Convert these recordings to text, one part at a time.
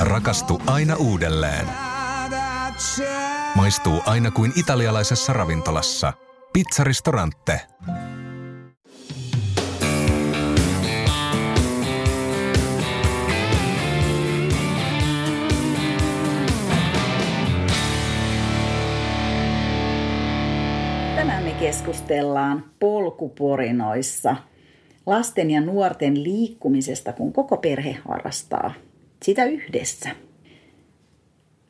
Rakastu aina uudelleen. Maistuu aina kuin italialaisessa ravintolassa. Pizzaristorante. Tänään me keskustellaan polkuporinoissa lasten ja nuorten liikkumisesta, kun koko perhe harrastaa sitä yhdessä.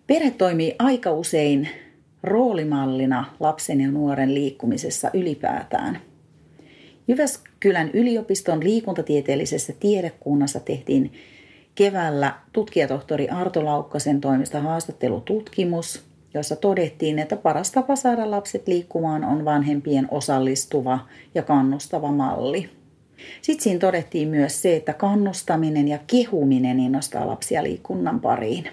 Perhe toimii aika usein roolimallina lapsen ja nuoren liikkumisessa ylipäätään. Jyväskylän yliopiston liikuntatieteellisessä tiedekunnassa tehtiin keväällä tutkijatohtori Arto Laukkasen toimesta haastattelututkimus, jossa todettiin, että paras tapa saada lapset liikkumaan on vanhempien osallistuva ja kannustava malli. Sitten siinä todettiin myös se, että kannustaminen ja kehuminen innostaa lapsia liikunnan pariin.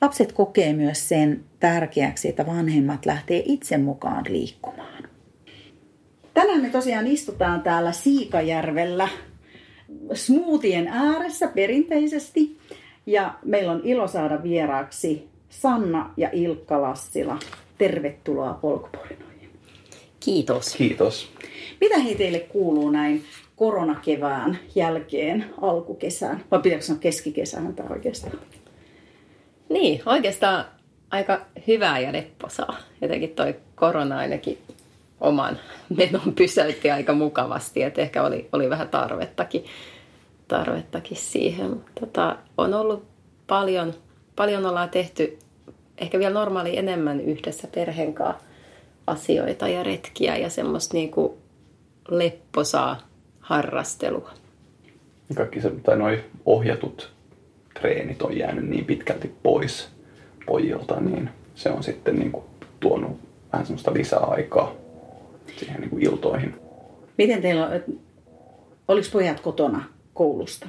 Lapset kokee myös sen tärkeäksi, että vanhemmat lähtee itse mukaan liikkumaan. Tänään me tosiaan istutaan täällä Siikajärvellä smoothien ääressä perinteisesti. Ja meillä on ilo saada vieraaksi Sanna ja Ilkka Lassila. Tervetuloa polkuporinoihin. Kiitos. Kiitos. Mitä hei teille kuuluu näin koronakevään jälkeen alkukesään? Vai pitääkö sanoa keskikesään tai oikeastaan? Niin, oikeastaan aika hyvää ja lepposaa. Jotenkin toi korona ainakin oman menon pysäytti aika mukavasti, että ehkä oli, oli vähän tarvettakin, tarvettakin siihen. Tota, on ollut paljon, paljon ollaan tehty ehkä vielä normaali enemmän yhdessä perheen kanssa asioita ja retkiä ja semmoista niinku lepposaa harrastelua. Kaikki se, tai noi ohjatut treenit on jäänyt niin pitkälti pois pojilta, niin se on sitten niin kuin tuonut vähän semmoista lisäaikaa siihen niin kuin iltoihin. Miten teillä on, oliko pojat kotona koulusta?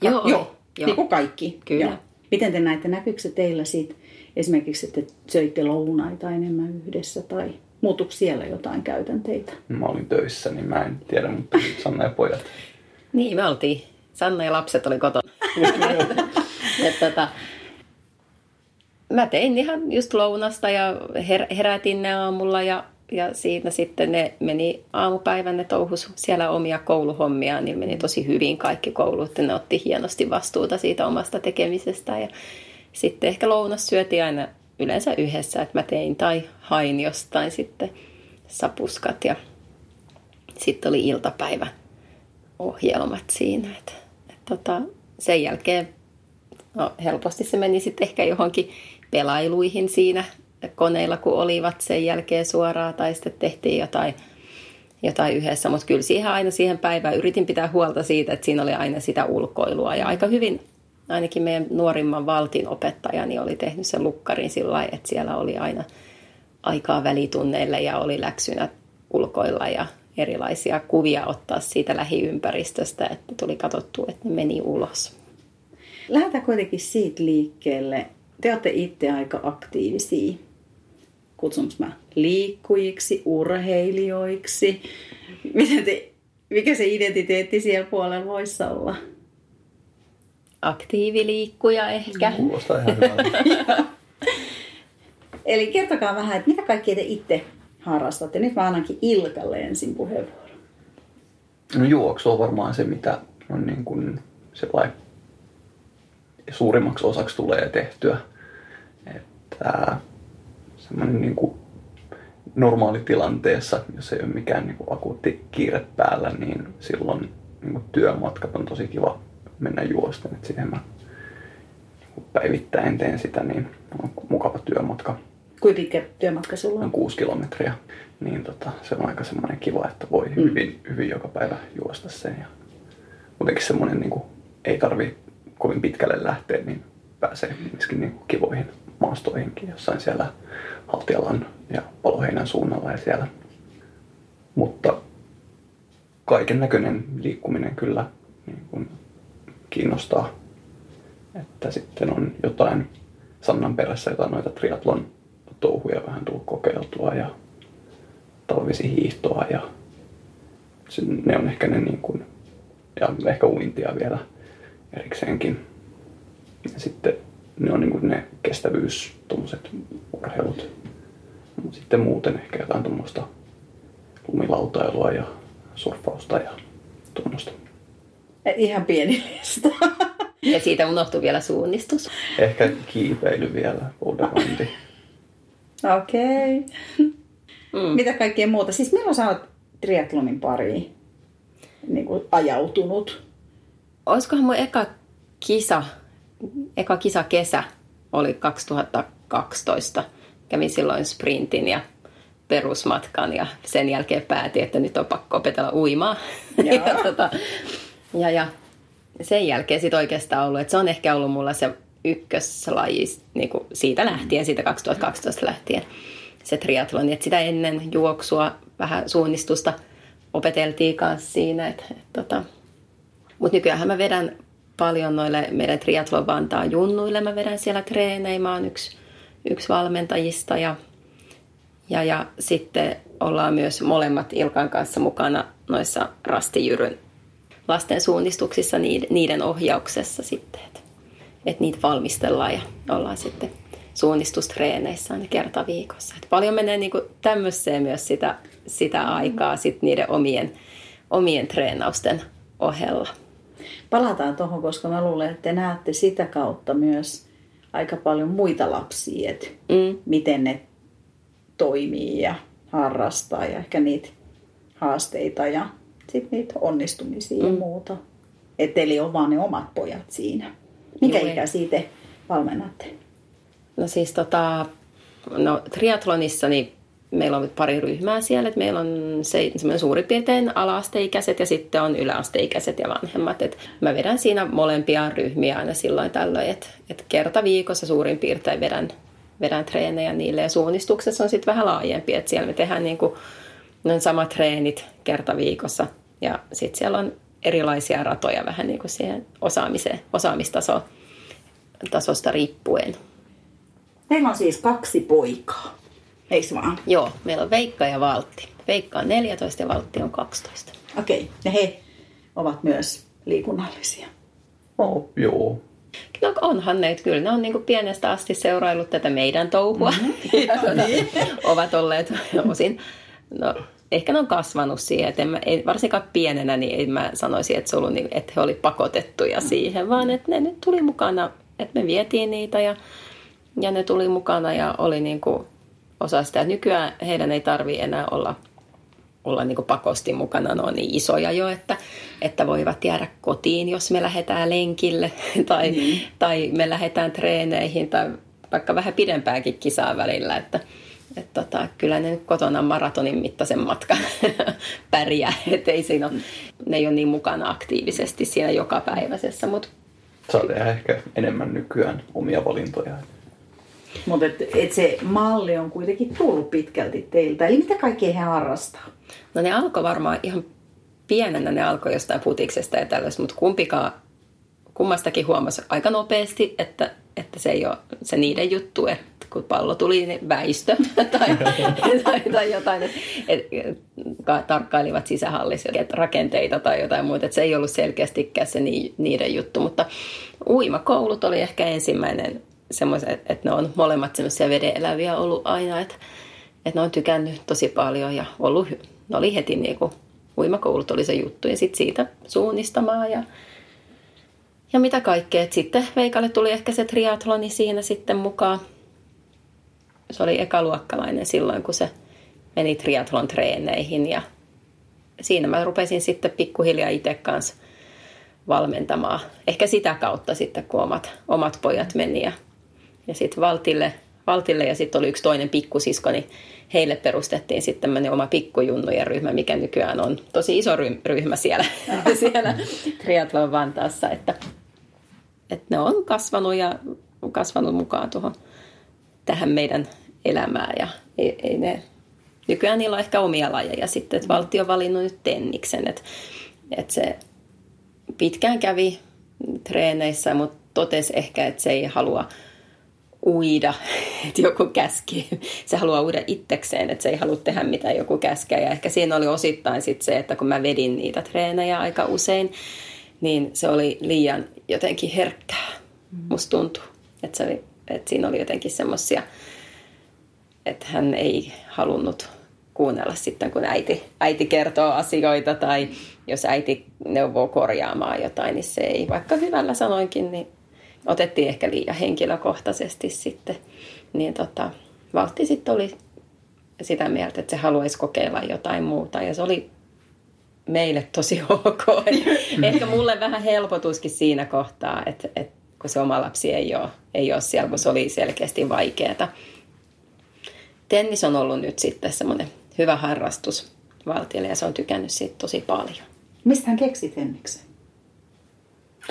Ka- joo, joo, joo. Niin kuin kaikki. Kyllä. Joo. Miten te näette, näkyykö se teillä siitä esimerkiksi, että söitte lounaita enemmän yhdessä tai muutuuko siellä jotain käytänteitä? Mä olin töissä, niin mä en tiedä, mutta Sanna ja pojat. Niin, me oltiin. Sanna ja lapset oli kotona. ja, tota, mä tein ihan just lounasta ja her- herätin ne aamulla ja, ja siinä sitten ne meni aamupäivän, ne touhus siellä omia kouluhommia, niin meni tosi hyvin kaikki koulut. Ne otti hienosti vastuuta siitä omasta tekemisestä ja sitten ehkä lounas syötiin aina yleensä yhdessä, että mä tein tai hain jostain sitten sapuskat ja sitten oli iltapäivä ohjelmat siinä. Että, et tota, sen jälkeen no, helposti se meni sitten ehkä johonkin pelailuihin siinä koneilla, kun olivat sen jälkeen suoraan tai sitten tehtiin jotain, jotain yhdessä. Mutta kyllä siihen aina siihen päivään yritin pitää huolta siitä, että siinä oli aina sitä ulkoilua ja aika hyvin ainakin meidän nuorimman valtin opettajani oli tehnyt sen lukkarin sillä lailla, että siellä oli aina aikaa välitunneille ja oli läksynä ulkoilla ja erilaisia kuvia ottaa siitä lähiympäristöstä, että tuli katsottu, että ne meni ulos. Lähdetään kuitenkin siitä liikkeelle. Te olette itse aika aktiivisia. Kutsunko mä liikkujiksi, urheilijoiksi? Miten te, mikä se identiteetti siellä puolella voisi olla? Aktiiviliikkuja ehkä. Kuulostaa ihan hyvältä. Eli kertokaa vähän, että mitä kaikkea te itse harrastatte. Nyt mä annankin Ilkalle ensin puheenvuoron. No juoksu on varmaan se, mitä on niin kuin sellainen suurimmaksi osaksi tulee tehtyä. Että semmoinen niin kuin normaalitilanteessa, jos ei ole mikään niin kuin akuutti kiire päällä, niin silloin niin kuin työmatkat on tosi kiva mennä juosten. Et siihen mä niin päivittäin teen sitä, niin on mukava työmatka. Kuinka pitkä työmatka sulla on? Noin kuusi kilometriä. Niin tota, se on aika semmoinen kiva, että voi mm. hyvin, hyvin joka päivä juosta sen. Ja muutenkin semmoinen niin kuin, ei tarvi kovin pitkälle lähteä, niin pääsee myöskin niin kuin kivoihin maastoihinkin jossain siellä Haltialan ja Paloheinän suunnalla ja siellä. Mutta kaiken näköinen liikkuminen kyllä niin kuin kiinnostaa. Että sitten on jotain Sannan perässä jotain noita triatlon touhuja vähän tullut kokeiltua ja talvisihiihtoa ja ne on ehkä ne niin kuin, ja ehkä uintia vielä erikseenkin ne on niin kuin ne kestävyys, tuommoiset urheilut. Sitten muuten ehkä jotain tuommoista lumilautailua ja surffausta ja tuommoista. Ihan pieni lista. Ja siitä unohtui vielä suunnistus. Ehkä kiipeily vielä, boulderointi. Okei. Okay. Mm. Mitä kaikkea muuta? Siis milloin sä oot triathlonin pariin niin kuin ajautunut? Olisikohan mun eka kisa, eka kisa kesä oli 2012. Kävin silloin sprintin ja perusmatkan ja sen jälkeen päätin, että nyt on pakko opetella uimaa. ja, tota, ja, ja sen jälkeen sitten oikeastaan ollut, että se on ehkä ollut mulla se ykköslaji niin kuin siitä lähtien, siitä 2012 lähtien se triathlon. Että sitä ennen juoksua, vähän suunnistusta opeteltiin kanssa siinä. Että, et, tota. Mutta nykyään mä vedän paljon noille meidän triathlon Vantaa junnuille. Mä vedän siellä treenejä. Mä oon yksi, yksi valmentajista ja, ja, ja sitten ollaan myös molemmat Ilkan kanssa mukana noissa Rastijyryn lasten suunnistuksissa niiden ohjauksessa sitten. Että, että niitä valmistellaan ja ollaan sitten suunnistustreeneissä aina kerta viikossa. Että paljon menee niin kuin tämmöiseen myös sitä, sitä aikaa sit niiden omien, omien treenausten ohella. Palataan tuohon, koska mä luulen, että te näette sitä kautta myös aika paljon muita lapsia, että mm. miten ne toimii ja harrastaa ja ehkä niitä haasteita ja sitten niitä onnistumisia mm. ja muuta. Et eli on vaan ne omat pojat siinä. Mikä Joo, ikäisiä te valmennatte? No siis tota, no triathlonissa niin meillä on pari ryhmää siellä. Että meillä on se, suurin piirtein ala-asteikäiset ja sitten on yläasteikäiset ja vanhemmat. Et mä vedän siinä molempia ryhmiä aina silloin tällöin, että et kerta viikossa suurin piirtein vedän, vedän treenejä niille. Ja suunnistuksessa on sitten vähän laajempi, että siellä me tehdään niin kuin, ne samat treenit kerta viikossa. Ja sitten siellä on erilaisia ratoja vähän niin kuin siihen osaamiseen, osaamistasosta riippuen. Meillä on siis kaksi poikaa, eikö vaan? Joo, meillä on Veikka ja Valtti. Veikka on 14 ja Valtti on 12. Okei, okay. ja he ovat myös liikunnallisia. Oh, joo. No onhan ne, kyllä ne on niin kuin pienestä asti seuraillut tätä meidän touhua. Mm-hmm. ja tuota, ovat olleet osin, no ehkä ne on kasvanut siihen, että en mä, ei, varsinkaan pienenä niin en mä sanoisi, että, se ollut niin, että he oli pakotettuja mm. siihen, vaan että ne nyt tuli mukana, että me vietiin niitä ja ja ne tuli mukana ja oli niin kuin osa sitä. Nykyään heidän ei tarvi enää olla, olla niin kuin pakosti mukana. Ne on niin isoja jo, että, että voivat jäädä kotiin, jos me lähdetään lenkille tai, mm. tai me lähdetään treeneihin tai vaikka vähän pidempääkin kisaa välillä. Että, että tota, kyllä ne kotona maratonin mittaisen matkan pärjää. Että ei siinä ole, ne ei ole niin mukana aktiivisesti siinä jokapäiväisessä. Mutta Saa tehdä ehkä enemmän nykyään omia valintoja. Mutta et, et se malli on kuitenkin tullut pitkälti teiltä. Eli mitä kaikkea he harrastaa? No ne alkoi varmaan ihan pienenä, ne alkoi jostain putiksesta ja tällaista, mutta kumpikaan, kummastakin huomasi aika nopeasti, että, että se ei ole se niiden juttu, että kun pallo tuli, niin väistö tai, tai, tai jotain, et, tarkkailivat sisähallissa rakenteita tai jotain muuta. Että se ei ollut selkeästikään se niiden juttu, mutta uimakoulut oli ehkä ensimmäinen semmoiset, että ne on molemmat semmoisia vedeneläviä ollut aina, että, että ne on tykännyt tosi paljon ja ollut, ne oli heti niin kuin, uimakoulut oli se juttu ja sitten siitä suunnistamaan ja, ja mitä kaikkea. Et sitten Veikalle tuli ehkä se triathloni siinä sitten mukaan. Se oli ekaluokkalainen silloin, kun se meni triathlon treeneihin ja siinä mä rupesin sitten pikkuhiljaa itse kanssa valmentamaan. Ehkä sitä kautta sitten, kun omat, omat pojat meni ja ja sitten Valtille, Valtille ja sitten oli yksi toinen pikkusisko, niin heille perustettiin sitten tämmöinen oma pikkujunnujen ryhmä, mikä nykyään on tosi iso ryhmä siellä, siellä Triathlon Vantaassa, että, että ne on kasvanut ja kasvanut mukaan tuohon tähän meidän elämään ja ei, ei ne, nykyään niillä on ehkä omia lajeja sitten, että valtio on valinnut nyt tenniksen, että, että se pitkään kävi treeneissä, mutta totesi ehkä, että se ei halua uida, että joku käski. Se haluaa uida itsekseen, että se ei halua tehdä mitä joku käskee. Ja ehkä siinä oli osittain sit se, että kun mä vedin niitä treenejä aika usein, niin se oli liian jotenkin herkkää, musta tuntuu. Että, se oli, että siinä oli jotenkin semmoisia, että hän ei halunnut kuunnella sitten, kun äiti, äiti kertoo asioita tai jos äiti neuvoo korjaamaan jotain, niin se ei, vaikka hyvällä sanoinkin, niin otettiin ehkä liian henkilökohtaisesti sitten. Niin tota, Valtti sitten oli sitä mieltä, että se haluaisi kokeilla jotain muuta ja se oli meille tosi ok. Ehkä mulle vähän helpotuskin siinä kohtaa, että, että kun se oma lapsi ei ole, ei ole siellä, kun se oli selkeästi vaikeaa. Tennis on ollut nyt sitten semmoinen hyvä harrastus Valtiolle ja se on tykännyt siitä tosi paljon. Mistä hän keksi tenniksen?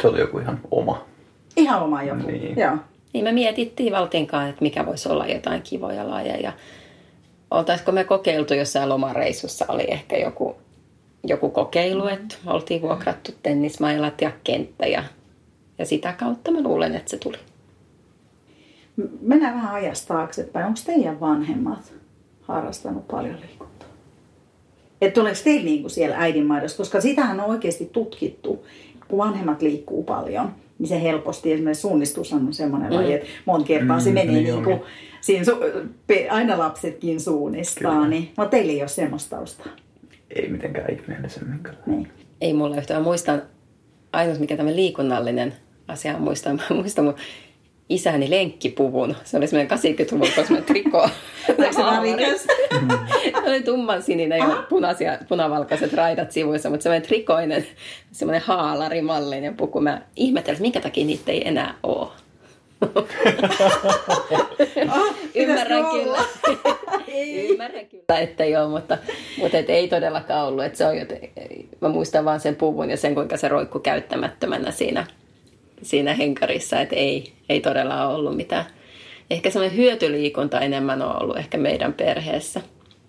Se oli joku ihan oma. Ihan oma joku, Niin. joo. Niin me mietittiin Valtinkaan, että mikä voisi olla jotain kivoja lajeja. Oltaisiko me kokeiltu jossain lomareissussa, oli ehkä joku, joku kokeilu, että oltiin vuokrattu tennismailat ja kenttä ja, ja sitä kautta mä luulen, että se tuli. Mennään vähän ajasta taaksepäin. Onko teidän vanhemmat harrastanut paljon liikuntaa? Että tuleeko teillä niinku siellä äidinmaidossa? Koska sitähän on oikeasti tutkittu. Kun vanhemmat liikkuu paljon, niin se helposti, esimerkiksi suunnistus on semmoinen mm. laji, että monta kertaa mm, se menee niin niin onkin. kuin, siinä su- pe- aina lapsetkin suunnistaa, Kyllä. niin no, teillä ei ole semmoista taustaa. Ei mitenkään ihmeellisemmin kyllä. Niin. Ei mulla yhtään. Muistan, ainut mikä tämä liikunnallinen asia on, muistan, muistan mun isäni lenkkipuvun. Se oli semmoinen 80-luvun semmoinen triko. Oliko se värikäs? Se oli tumman sininen ja punaisia, punavalkoiset raidat sivuissa, mutta semmoinen trikoinen, semmoinen haalarimallinen puku. Mä ihmettelin, että minkä takia niitä ei enää ole. Ah, Ymmärrän kyllä. Ymmärrän kyllä, että joo, mutta, mutta et ei todellakaan ollut. Että se on joten, mä muistan vaan sen puvun ja sen, kuinka se roikku käyttämättömänä siinä, siinä henkarissa. Että ei, ei todella ole ollut mitään. Ehkä semmoinen hyötyliikunta enemmän on ollut ehkä meidän perheessä.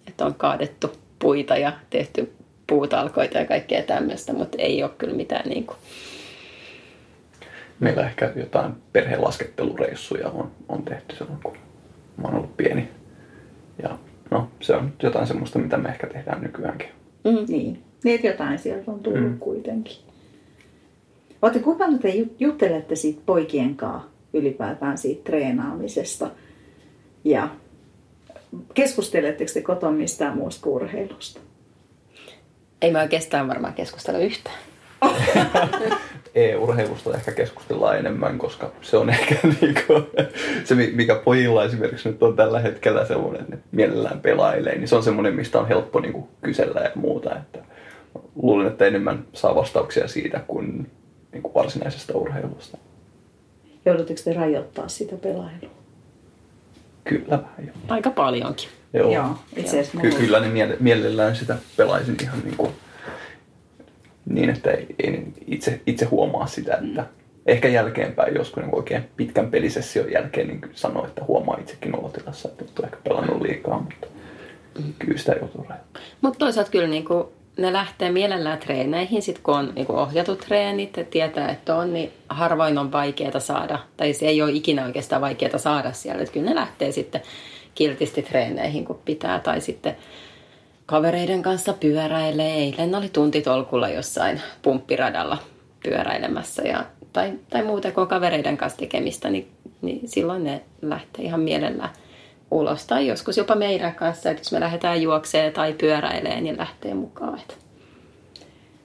Että on kaadettu puita ja tehty puutalkoita ja kaikkea tämmöistä, mutta ei ole kyllä mitään niin kuin, Meillä ehkä jotain perhelaskettelureissuja on, on tehty silloin, kun mä oon ollut pieni. Ja no, se on jotain semmoista, mitä me ehkä tehdään nykyäänkin. Niin, niin että jotain sieltä on tullut mm. kuitenkin. Olette, te ju- juttelette siitä poikien kanssa ylipäätään siitä treenaamisesta? Ja keskusteletteko te kotona mistään muusta kuin urheilusta? ei me oikeastaan varmaan keskustella yhtään. E-urheilusta ehkä keskustellaan enemmän, koska se on ehkä niinku, se, mi- mikä pojilla esimerkiksi nyt on tällä hetkellä semmoinen, että ne mielellään pelailee, niin se on semmoinen, mistä on helppo niinku kysellä ja muuta. Että luulen, että enemmän saa vastauksia siitä kuin niinku varsinaisesta urheilusta. Joudutteko te rajoittaa sitä pelailua? Kyllä vähän jo. Aika paljonkin. Joo. Joo, itse asiassa Ky- kyllä miele- mielellään sitä pelaisin ihan niin, kuin, niin että ei, ei itse, itse huomaa sitä, että ehkä jälkeenpäin joskus niin oikein pitkän pelisession jälkeen niin kyllä sanoo, että huomaa itsekin olotilassa, että nyt on ehkä pelannut liikaa, mutta kyllä sitä joutuu. Mutta toisaalta kyllä niin kuin, ne lähtee mielellään treeneihin, sit kun on niin kuin ohjatut treenit ja tietää, että on, niin harvoin on vaikeaa saada, tai se ei ole ikinä oikeastaan vaikeaa saada siellä. Että kyllä ne lähtee sitten kiltisti treeneihin, kun pitää, tai sitten kavereiden kanssa pyöräilee. Eilen oli tuntitolkulla jossain pumppiradalla pyöräilemässä, ja, tai, tai muuten kun on kavereiden kanssa tekemistä, niin, niin silloin ne lähtee ihan mielellään ulos. Tai joskus jopa meidän kanssa, että jos me lähdetään juokseen tai pyöräilee, niin lähtee mukaan. Että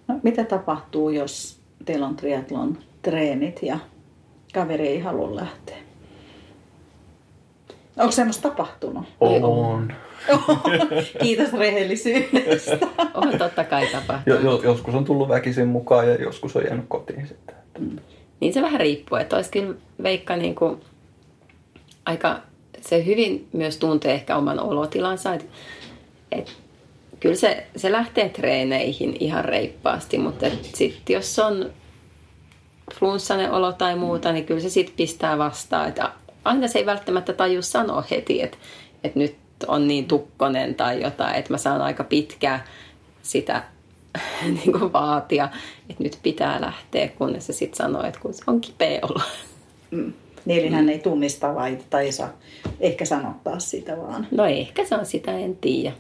No, mitä tapahtuu, jos teillä on triatlon treenit ja kaveri ei halua lähteä? Onko semmoista tapahtunut? On. Kiitos rehellisyydestä. on totta kai tapahtunut. Jo, jo, joskus on tullut väkisin mukaan ja joskus on jäänyt kotiin sitten. Että. Niin se vähän riippuu, että olisi kyllä Veikka niin kuin aika, se hyvin myös tuntee ehkä oman olotilansa, että, että kyllä se, se lähtee treeneihin ihan reippaasti, mutta sitten jos on flunssainen olo tai muuta, niin kyllä se sitten pistää vastaan, että aina se ei välttämättä taju sanoa heti, että, että nyt on niin tukkonen tai jotain, että mä saan aika pitkään sitä niin kuin vaatia, että nyt pitää lähteä, kunnes se sitten sanoo, että kun se on kipeä olo. Mm. Niin, eli hän ei tunnista vai tai ei saa ehkä sanottaa sitä vaan. No ehkä se on sitä, en tiedä.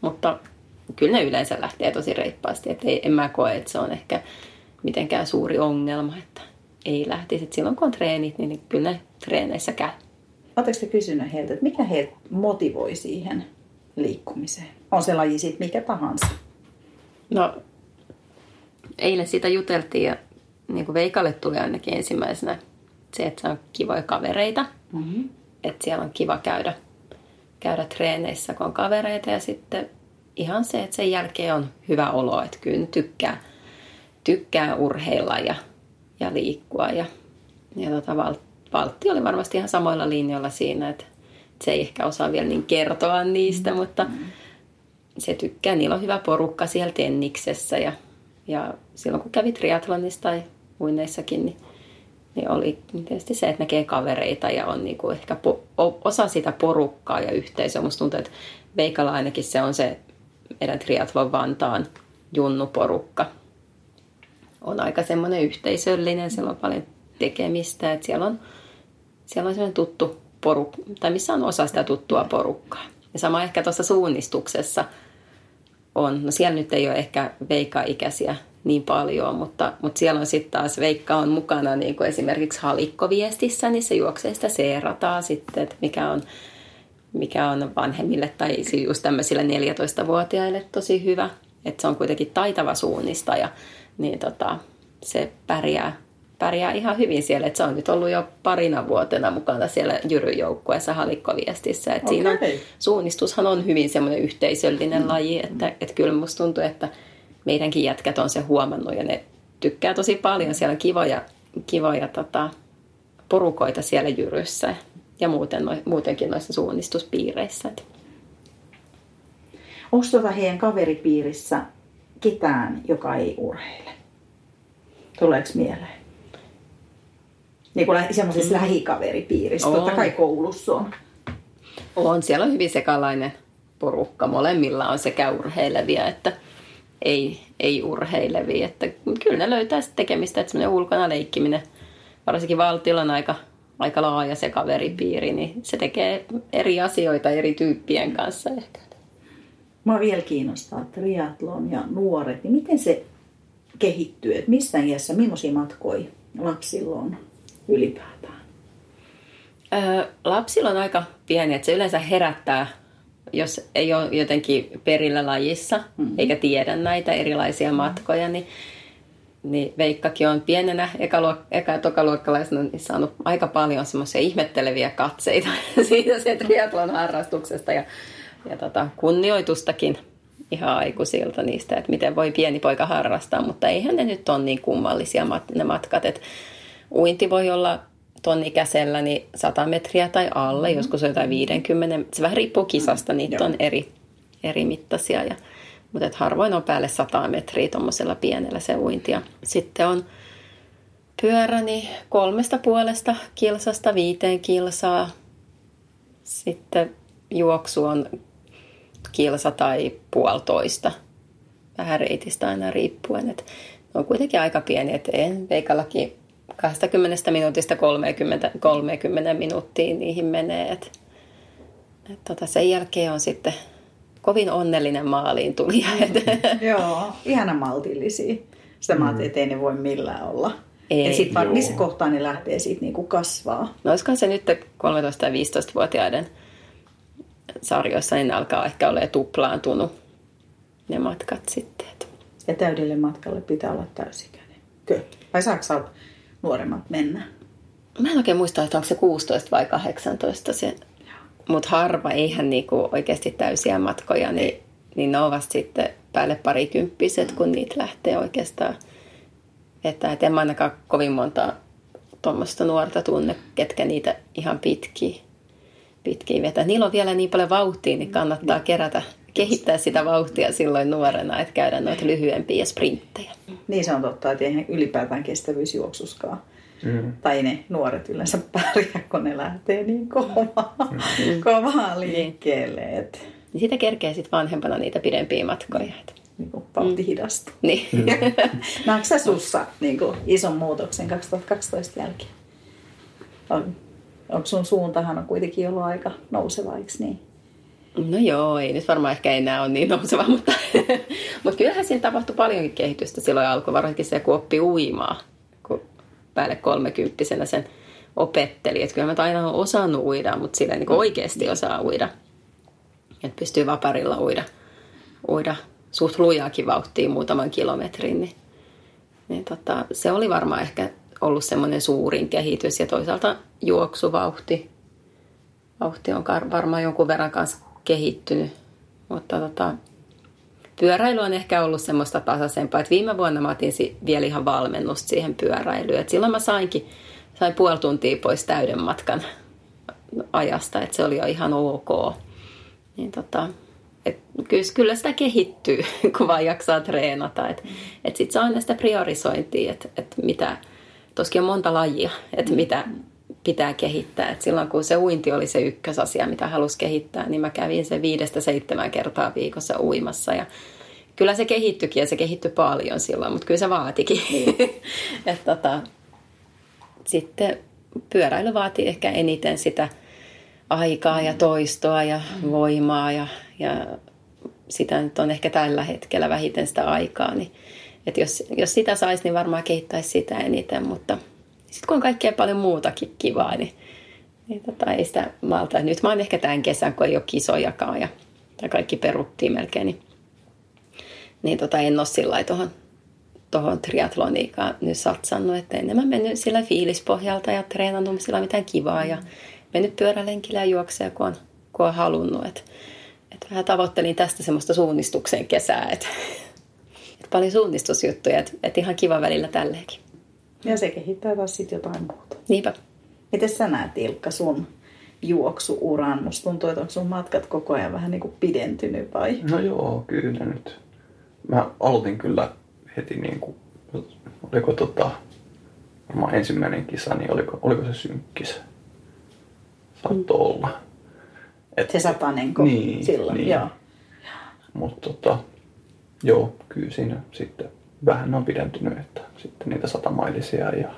Mutta kyllä ne yleensä lähtee tosi reippaasti, että ei, en mä koe, että se on ehkä mitenkään suuri ongelma, että ei lähtisi. Et silloin kun on treenit, niin kyllä ne treeneissä käy. Oletteko te kysynyt heiltä, että mikä heitä motivoi siihen liikkumiseen? On se laji sitten mikä tahansa. No, eilen sitä juteltiin ja niin kuin Veikalle tuli ainakin ensimmäisenä se, että on kivoja kavereita. Mm-hmm. Että siellä on kiva käydä, käydä treeneissä, kun on kavereita. Ja sitten ihan se, että sen jälkeen on hyvä olo, että kyllä tykkää, tykkää urheilla ja, ja liikkua. Ja, ja tota, Valtti oli varmasti ihan samoilla linjoilla siinä, että se ei ehkä osaa vielä niin kertoa niistä, mm-hmm. mutta se tykkää. Niillä on hyvä porukka siellä Tenniksessä ja, ja silloin kun kävi triathlonissa tai uineissakin, niin, niin oli tietysti se, että näkee kavereita ja on niin kuin ehkä po, osa sitä porukkaa ja yhteisöä. Musta tuntuu, että Veikalla ainakin se on se meidän triathlon Vantaan junnuporukka. On aika semmoinen yhteisöllinen, siellä on paljon tekemistä, että siellä on, siellä on semmoinen tuttu porukka, tai missä on osa sitä tuttua porukkaa. Ja sama ehkä tuossa suunnistuksessa on, no siellä nyt ei ole ehkä veika-ikäisiä niin paljon, mutta, mutta siellä on sitten taas Veikka on mukana niin kuin esimerkiksi halikkoviestissä, niin se juoksee sitä seerataan sitten, että mikä on, mikä on vanhemmille tai just tämmöisille 14-vuotiaille tosi hyvä, että se on kuitenkin taitava suunnistaja, niin tota, se pärjää, pärjää ihan hyvin siellä, että se on nyt ollut jo parina vuotena mukana siellä jyryjoukkueessa halikkoviestissä, että okay. siinä on, suunnistushan on hyvin semmoinen yhteisöllinen mm. laji, että, että kyllä musta tuntuu, että meidänkin jätkät on se huomannut ja ne tykkää tosi paljon. Siellä on kivoja, kivoja tota, porukoita siellä jyryssä ja muuten, no, muutenkin noissa suunnistuspiireissä. Onko tuota heidän kaveripiirissä ketään, joka ei urheile? Tuleeko mieleen? Niin kuin semmoisessa mm. lähikaveripiirissä, on. totta kai koulussa on. On, siellä on hyvin sekalainen porukka. Molemmilla on sekä urheilevia että ei, ei urheilevia. Että kyllä ne löytää sitten tekemistä, että semmoinen ulkona leikkiminen, varsinkin valtiolla on aika, aika laaja se kaveripiiri, niin se tekee eri asioita eri tyyppien kanssa ehkä. Mua vielä kiinnostaa triatlon ja nuoret, niin miten se kehittyy, että missä iässä, millaisia matkoja lapsilla on ylipäätään? Öö, lapsilla on aika pieni, että se yleensä herättää jos ei ole jotenkin perillä lajissa mm-hmm. eikä tiedä näitä erilaisia mm-hmm. matkoja, niin, niin Veikkakin on pienenä eka- eka- ja tokaluokkalaisena niin saanut aika paljon semmoisia ihmetteleviä katseita siitä se triatlon harrastuksesta ja, ja tota, kunnioitustakin ihan aikuisilta niistä, että miten voi pieni poika harrastaa, mutta eihän ne nyt ole niin kummallisia ne matkat, että uinti voi olla ton ikäisellä niin 100 metriä tai alle, mm-hmm. joskus on jotain 50, se vähän riippuu kisasta, niitä mm-hmm. on eri, eri mittaisia. Ja, mutta et harvoin on päälle 100 metriä tuommoisella pienellä se uintia. Sitten on pyöräni kolmesta puolesta kilsasta viiteen kilsaa. Sitten juoksu on kilsa tai puolitoista. Vähän reitistä aina riippuen. Et on kuitenkin aika pieni, että en Veikallakin 20 minuutista 30, 30 minuuttiin niihin menee. Et, et tota, sen jälkeen on sitten kovin onnellinen maaliin tuli. Mm. Joo, ihana maltillisia. Sitä mm. mä ajattelin, että ei ne voi millään olla. Ei, sitten vaan missä kohtaa ne lähtee siitä niinku kasvaa? No olisikohan se nyt 13- ja 15-vuotiaiden sarjoissa, niin alkaa ehkä olla tuplaantunut ne matkat sitten. Ja täydelle matkalle pitää olla täysikäinen. Kö? Vai saako nuoremmat mennä? Mä en oikein muista, että onko se 16 vai 18 se. Mutta harva, eihän niinku oikeasti täysiä matkoja, niin, niin ne ovat sitten päälle parikymppiset, kun niitä lähtee oikeastaan vetää. Et en mä ainakaan kovin monta tuommoista nuorta tunne, ketkä niitä ihan pitkiä, pitkiä vetää. Niillä on vielä niin paljon vauhtia, niin kannattaa kerätä, kehittää sitä vauhtia silloin nuorena, että käydä noita lyhyempiä sprinttejä. Niin se on totta, että eihän ylipäätään kestävyysjuoksuskaan. Mm. Tai ne nuoret yleensä pärjää, kun ne lähtee niin kovaa, mm. kovaa liikkeelle. Niin. Et... Niin sitä kerkee sitten vanhempana niitä pidempiä matkoja. Niin kuin vauhti mm. hidastuu. Niin. Mm. Näetkö sä sussa niin kuin ison muutoksen 2012 jälkeen? On, onko sun suuntahan on kuitenkin ollut aika nouseva, eikö niin? No joo, ei nyt varmaan ehkä enää ole niin nouseva, mutta, mutta kyllähän siinä tapahtui paljonkin kehitystä silloin alkoi, varsinkin se, kun oppi uimaa. Kun päälle kolmekymppisenä sen opetteli. Että kyllä mä aina olen osannut uida, mutta sillä niin oikeasti osaa uida. Että pystyy vaparilla uida, uida suht lujaakin vauhtiin muutaman kilometrin. Niin, niin tota, se oli varmaan ehkä ollut semmoinen suurin kehitys. Ja toisaalta juoksuvauhti vauhti on varmaan jonkun verran kanssa kehittynyt. Mutta tota, pyöräily on ehkä ollut semmoista tasaisempaa. Että viime vuonna mä otin vielä ihan valmennusta siihen pyöräilyyn. Et silloin mä sainkin, sain puoli tuntia pois täyden matkan ajasta, että se oli jo ihan ok. Niin tota, et kyllä sitä kehittyy, kun vaan jaksaa treenata. Että et sitten se on aina sitä priorisointia, että et mitä, toskin on monta lajia, että mitä pitää kehittää. Et silloin kun se uinti oli se ykkösasia, mitä halusi kehittää, niin mä kävin se viidestä seitsemän kertaa viikossa uimassa. Ja kyllä se kehittyikin ja se kehittyi paljon silloin, mutta kyllä se vaatikin. Niin. Et tota, sitten pyöräily vaatii ehkä eniten sitä aikaa ja toistoa ja voimaa ja, ja sitä nyt on ehkä tällä hetkellä vähiten sitä aikaa. Niin, että jos, jos sitä saisi, niin varmaan kehittäisi sitä eniten, mutta sitten kun on kaikkea paljon muutakin kivaa, niin, niin tota, ei sitä malta. Nyt mä oon ehkä tämän kesän, kun ei ole kisojakaan ja, ja kaikki peruttiin melkein, niin, niin tota, en ole sillä tuohon tuohon triatloniikaan nyt satsannut, että enemmän mennyt sillä fiilispohjalta ja treenannut sillä mitään kivaa ja mennyt pyörälenkillä ja juoksea, kun on, kun on halunnut. Et, et vähän tavoittelin tästä semmoista suunnistuksen kesää, että et paljon suunnistusjuttuja, että et ihan kiva välillä tälleenkin. Ja se kehittää taas sitten jotain muuta. Niinpä. Miten sä näet Ilkka sun juoksuuran? Musta tuntuu, että onko sun matkat koko ajan vähän niin kuin pidentynyt vai? No joo, kyllä nyt. Mä aloitin kyllä heti niin kuin, oliko tota, varmaan ensimmäinen kisa, niin oliko, oliko se synkkis? Saattoi mm. olla. Et, se satanenko niin, silloin, niin. joo. Mutta tota, joo, kyllä siinä sitten vähän on pidentynyt, että sitten niitä satamailisia ja, ja,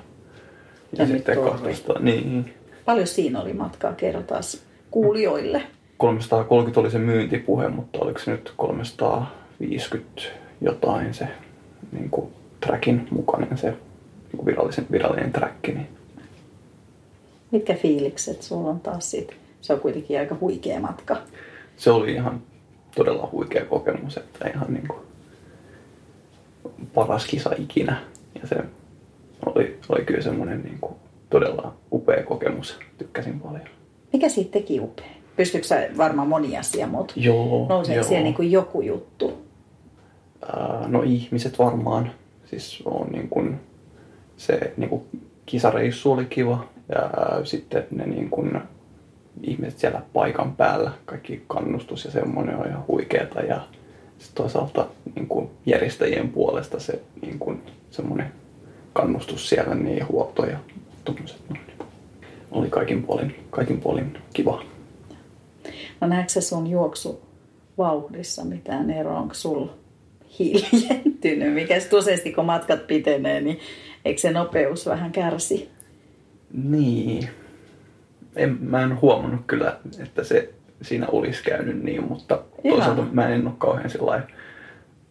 ja sitten 200. Niin. Paljon siinä oli matkaa, kerro taas kuulijoille. 330 oli se myyntipuhe, mutta oliko se nyt 350 jotain se niin kuin trackin mukainen, se niin kuin virallisen, virallinen track. Niin. Mitkä fiilikset sulla on taas siitä? Se on kuitenkin aika huikea matka. Se oli ihan todella huikea kokemus, että ihan niin kuin paras kisa ikinä. Ja se oli, oli kyllä semmoinen niin kuin todella upea kokemus. Tykkäsin paljon. Mikä siitä teki upea? Pystyykö sä varmaan moni asia, mutta joo, nouseeko joo. siellä niin kuin joku juttu? Ää, no ihmiset varmaan. Siis on niin kuin, se niin kuin kisareissu oli kiva ja sitten ne niin kuin, ihmiset siellä paikan päällä, kaikki kannustus ja semmoinen on ihan huikeeta ja toisaalta niin kuin järjestäjien puolesta se niin kuin, semmoinen kannustus siellä, niin huolto ja tuommoiset niin oli kaikin puolin, kaikin puolin kiva. No näetkö se sun juoksu vauhdissa mitään eroa? Onko sulla hiljentynyt? Mikä useasti kun matkat pitenee, niin eikö se nopeus vähän kärsi? Niin. En, mä en huomannut kyllä, että se siinä olisi käynyt niin, mutta Ihan. toisaalta mä en ole kauhean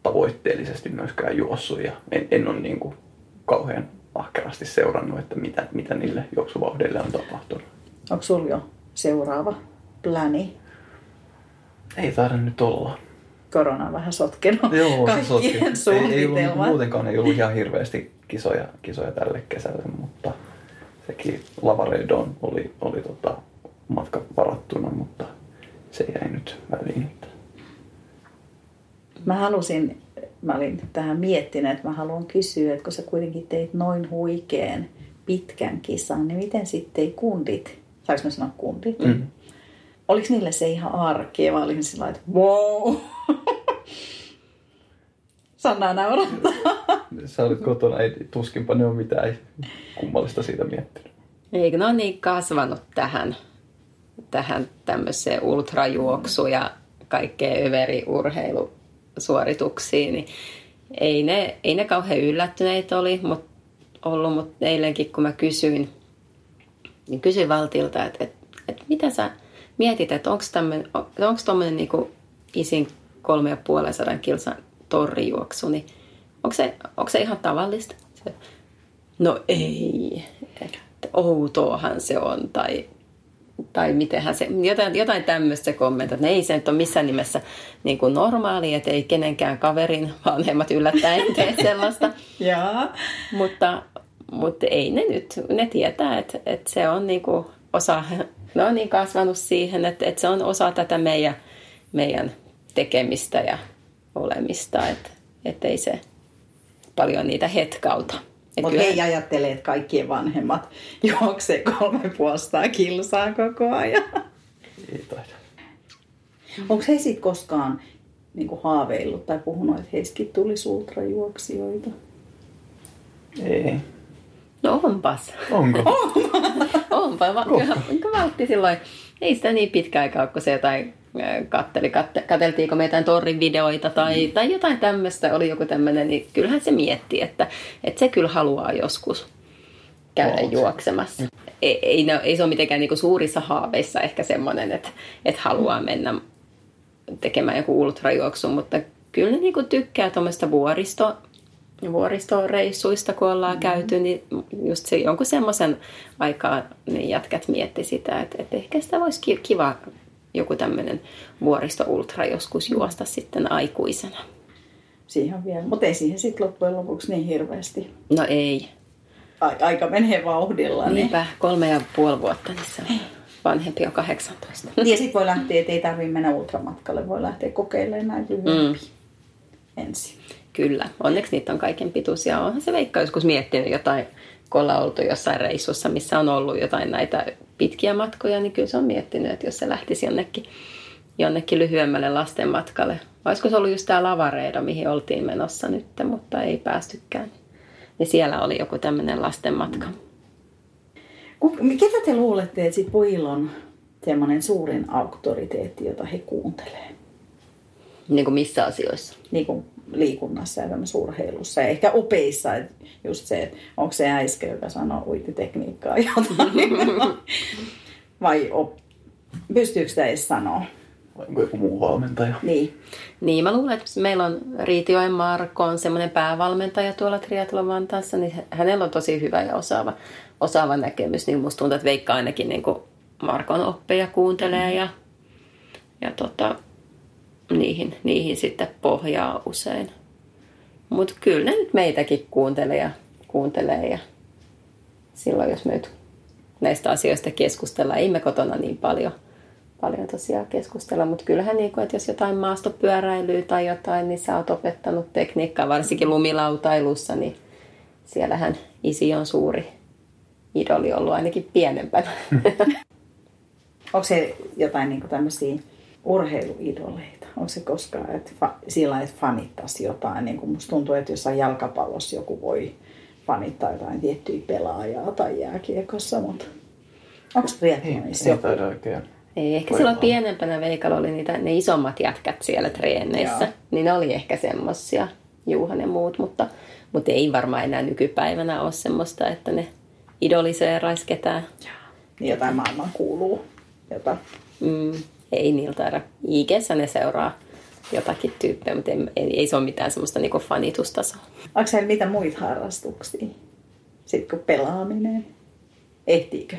tavoitteellisesti myöskään juossut ja en, en ole niin kuin kauhean ahkerasti seurannut, että mitä, mitä niille juoksuvauhdeille on tapahtunut. Onko sulla jo seuraava pläni? Ei taida nyt olla. Korona on vähän sotkenut Joo, kaikkien se ei, ei ollut, muutenkaan ei ollut ihan hirveästi kisoja, kisoja tälle kesälle, mutta sekin Lavaredon oli, oli tota, matka varattuna, mutta se jäi nyt väliin. Mä halusin, mä olin tähän miettinyt, että mä haluan kysyä, että kun sä kuitenkin teit noin huikeen pitkän kisan, niin miten sitten ei kundit, saanko mä sanoa kundit? Mm. Oliko niille se ihan arkea vai olisin sillä että wow, Sanna naurattaa. Sä olit kotona, ei tuskinpa ne on mitään kummallista siitä miettinyt. Eikö ne on niin kasvanut tähän, tähän tämmöiseen ultrajuoksuun ja kaikkeen överiurheilusuorituksiin, niin ei ne, ei ne kauhean yllättyneitä oli, mut, ollut, mutta eilenkin kun mä kysyin, niin kysyin Valtilta, että, että, että mitä sä mietit, että onko tuommoinen niinku isin kolme ja puolen sadan kilsan torrijuoksu, niin onko se, onko se ihan tavallista? No ei, että outoahan se on tai, tai mitenhän se, jotain, jotain tämmöistä se kommentoi, että ei se nyt ole missään nimessä niin kuin normaali, että ei kenenkään kaverin vanhemmat yllättäen tee sellaista. Jaa. mutta, mutta ei ne nyt, ne tietää, että, että se on niin kuin osa, ne on niin kasvanut siihen, että, että se on osa tätä meidän, meidän tekemistä ja olemista, että, että ei se paljon niitä hetkauta. Mutta kyllä- ei ajattele, että kaikkien vanhemmat juoksee kolme puolestaan kilsaa koko ajan. Ei taida. Onko he sitten koskaan niin haaveillut tai puhunut, että heissäkin tulisi ultrajuoksijoita? Ei. No onpas. Onko? Onpa, va- kyllä, kyllä valtti silloin. Ei sitä niin pitkä aikaa, kun se jotain katteli, katte, katseltiinko me jotain torrin videoita tai, mm. tai jotain tämmöistä, oli joku tämmöinen, niin kyllähän se mietti, että, että se kyllä haluaa joskus käydä Oo, se- juoksemassa. Ei, ei, ne, ei se ole mitenkään niin suurissa haaveissa ehkä semmoinen, että, että haluaa mennä tekemään joku ultrajuoksu, mutta kyllä niin tykkää tuommoista vuoristo, vuoristoreissuista, kun ollaan mm-hmm. käyty, niin just se jonkun semmoisen aikaa niin jätkät mietti sitä, että, että ehkä sitä ki- kiva joku tämmöinen vuoristo-ultra joskus juosta sitten aikuisena. Siihen vielä, mutta ei siihen sitten loppujen lopuksi niin hirveästi. No ei. Aika menee vauhdilla. Niin. Niinpä, kolme ja puoli vuotta, niin se on vanhempi on 18. Ja sitten voi lähteä, että ei tarvitse mennä ultramatkalle, voi lähteä kokeilemaan näitä lyhyempiä mm. ensin. Kyllä, onneksi niitä on kaiken pituisia. Onhan se Veikka joskus miettinyt jotain, kun ollaan oltu jossain reissussa, missä on ollut jotain näitä pitkiä matkoja, niin kyllä se on miettinyt, että jos se lähtisi jonnekin, jonnekin lyhyemmälle lasten matkalle. Olisiko se ollut just tämä lavareida, mihin oltiin menossa nyt, mutta ei päästykään. Niin siellä oli joku tämmöinen lasten matka. Ketä te luulette, että sit pojilla on semmoinen suurin auktoriteetti, jota he kuuntelee? Niin kuin missä asioissa? Niin kuin liikunnassa ja tämmöisessä urheilussa ja ehkä opeissa. Että just se, että onko se äiskä, joka sanoo uititekniikkaa jotain. Vai op... pystyykö sitä edes sanoa? Vai joku muu valmentaja? Niin. Niin, mä luulen, että meillä on Riitioen Marko on semmoinen päävalmentaja tuolla Triathlon Vantaassa, niin hänellä on tosi hyvä ja osaava, osaava näkemys. Niin musta tuntuu, että Veikka ainakin niin Markon oppeja kuuntelee ja, ja tota, niihin, niihin sitten pohjaa usein. Mutta kyllä ne nyt meitäkin kuuntelee ja kuuntelee ja silloin jos me nyt näistä asioista keskustellaan, ei me kotona niin paljon, paljon tosiaan keskustella, mutta kyllähän niin kuin, että jos jotain maastopyöräilyä tai jotain, niin sä oot opettanut tekniikkaa, varsinkin lumilautailussa, niin siellähän isi on suuri idoli ollut ainakin pienempänä. Onko se jotain niin tämmöisiä urheiluidoleita? Onko se koskaan, että fa- sillä lailla, että fanittaisi jotain? Niin kuin musta tuntuu, että jossain jalkapallossa joku voi fanittaa jotain tiettyä pelaajaa tai jääkiekossa, mutta onko triathlonissa Ei joku? taida oikein. Ei, ehkä Voi silloin olla. pienempänä Veikalla oli niitä, ne isommat jätkät siellä treeneissä. Joo. Niin ne oli ehkä semmosia, Juuhan ja muut, mutta, mutta ei varmaan enää nykypäivänä ole semmoista, että ne idoliseeraisi ketään. Niin jotain maailman kuuluu. Jota. Mm, ei niiltä taida. IGssä ne seuraa jotakin tyyppejä, mutta ei, ei, ei se ole mitään semmoista niinku fanitustasoa. Onko siellä mitä muita harrastuksia? Sitten kuin pelaaminen. Ehtiikö?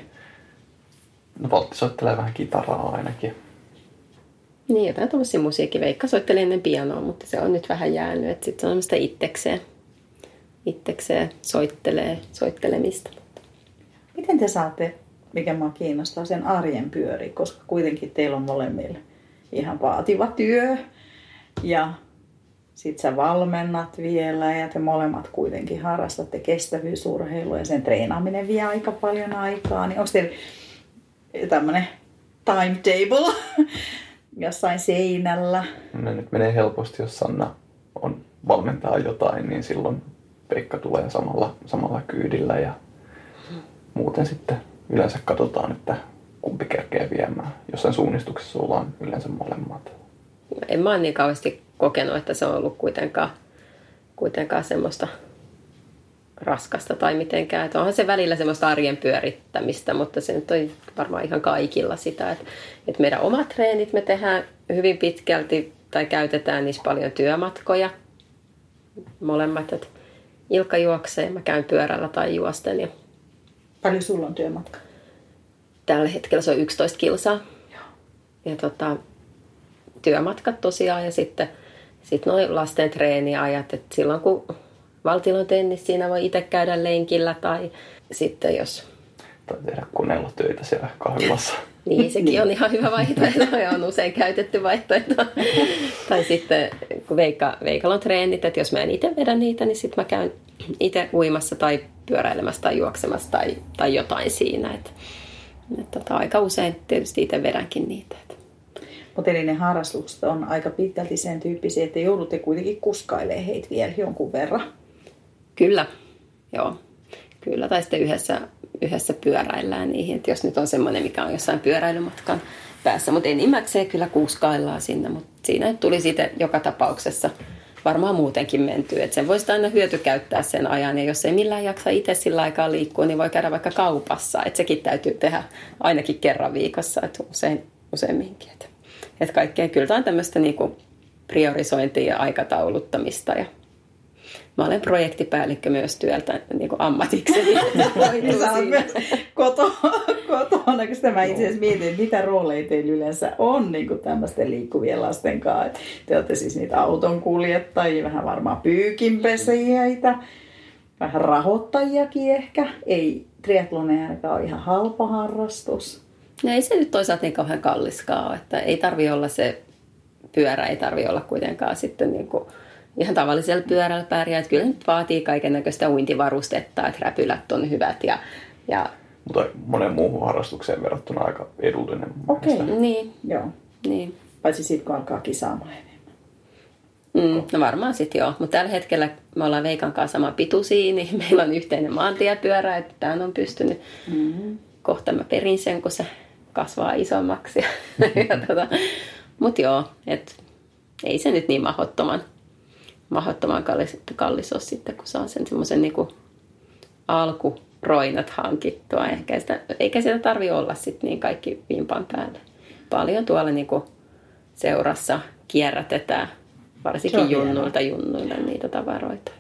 No Valtti soittelee vähän kitaraa ainakin. Niin, jotain tuommoisia musiikki. Veikka soitteli ennen pianoa, mutta se on nyt vähän jäänyt. Että sitten se on semmoista itsekseen, itsekseen soittelee, soittelemista. Miten te saatte, mikä mua kiinnostaa, sen arjen pyöri, koska kuitenkin teillä on molemmilla ihan vaativa työ ja sit sä valmennat vielä ja te molemmat kuitenkin harrastatte kestävyysurheilua ja sen treenaaminen vie aika paljon aikaa. Niin onko teillä tämmöinen timetable jossain seinällä? Ne nyt menee helposti, jos Sanna on valmentaa jotain, niin silloin Pekka tulee samalla, samalla kyydillä ja muuten sitten yleensä katsotaan, että kumpi kerkee viemään. Jossain suunnistuksessa ollaan yleensä molemmat. En mä ole niin kauheasti kokenut, että se on ollut kuitenkaan, kuitenkaan semmoista raskasta tai mitenkään. Että onhan se välillä semmoista arjen pyörittämistä, mutta se nyt on varmaan ihan kaikilla sitä, että, että meidän omat treenit me tehdään hyvin pitkälti tai käytetään niissä paljon työmatkoja molemmat. Että Ilkka juoksee, mä käyn pyörällä tai juosten. Ja Paljon sulla on työmatka? tällä hetkellä se on 11 kilsaa. Joo. Ja tota, työmatkat tosiaan ja sitten sit noin lasten treeniajat. Et silloin kun valtilla on tennis, siinä voi itse käydä lenkillä tai sitten jos Tai tehdä koneella töitä siellä kahvilassa. Niin, sekin on ihan hyvä vaihtoehto ja on usein käytetty vaihtoehto. tai sitten kun Veikka, Veikalla on treenit, että jos mä en itse vedä niitä, niin sitten mä käyn itse uimassa tai pyöräilemässä tai juoksemassa tai, tai jotain siinä. Et, et tota, aika usein tietysti itse vedänkin niitä. Et. Mutta eli ne harrastukset on aika pitkälti sen tyyppisiä, että joudutte kuitenkin kuskailemaan heitä vielä jonkun verran. Kyllä, joo. Kyllä, tai sitten yhdessä, yhdessä pyöräillään niihin, että jos nyt on semmoinen, mikä on jossain pyöräilymatkan päässä. Mutta enimmäkseen kyllä kuuskaillaan sinne, mutta siinä tuli sitten joka tapauksessa varmaan muutenkin mentyä. Että sen voisi aina hyötykäyttää sen ajan, ja jos ei millään jaksa itse sillä aikaa liikkua, niin voi käydä vaikka kaupassa. Että sekin täytyy tehdä ainakin kerran viikossa, että usein, useamminkin. Että, kaikkea, kyllä tämä on tämmöistä niinku priorisointia ja aikatauluttamista ja Mä olen projektipäällikkö myös työltä niin kuin ammatikseni. Myös koto, kotona, kun sitä mä itse asiassa mietin, että mitä rooleja teillä yleensä on niin kuin tämmöisten liikkuvien lasten kanssa. Et te olette siis niitä auton kuljettajia, vähän varmaan pyykinpesäjiä, vähän rahoittajiakin ehkä. Ei triathlon ainakaan ole ihan halpa harrastus. No ei se nyt toisaalta niin kauhean kalliskaan, että ei tarvi olla se pyörä, ei tarvi olla kuitenkaan sitten niin kuin ihan tavallisella pyörällä pärjää. Että kyllä nyt vaatii kaiken näköistä uintivarustetta, että räpylät on hyvät ja, ja Mutta monen muuhun harrastukseen verrattuna aika edullinen. Okei. mielestä. niin, Joo. niin. Paitsi sitten kun alkaa kisaamaan enemmän. Mm, no varmaan sitten joo, mutta tällä hetkellä me ollaan Veikan kanssa sama pituisia, niin meillä on yhteinen maantiepyörä, että tämä on pystynyt. Mm-hmm. Kohta mä perin sen, kun se kasvaa isommaksi. ja tota, mutta joo, et ei se nyt niin mahdottoman, mahdottoman kallis, kallis ole sitten, kun saa sen semmoisen niinku alkuroinat hankittua. Eikä sitä, eikä sitä tarvi olla sitten niin kaikki vimpan päälle. Paljon tuolla niinku seurassa kierrätetään, varsinkin junnuilta junnuille niitä tavaroita.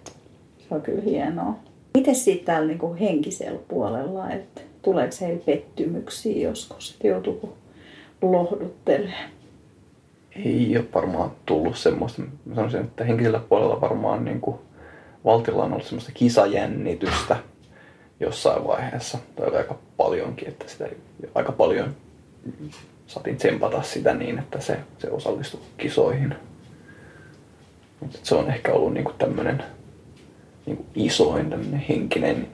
Se on kyllä hienoa. Miten sitten täällä niinku henkisellä puolella, että tuleeko heillä pettymyksiä joskus, että joutuuko lohduttelemaan? Ei ole varmaan tullut semmoista. Mä sanoisin, että henkisellä puolella varmaan niin kuin Valtilla on ollut semmoista kisajännitystä jossain vaiheessa. Tai oli aika paljonkin, että sitä aika paljon saatiin tsempata sitä niin, että se, se osallistui kisoihin. Mutta se on ehkä ollut niinku tämmöinen niinku isoin tämmönen henkinen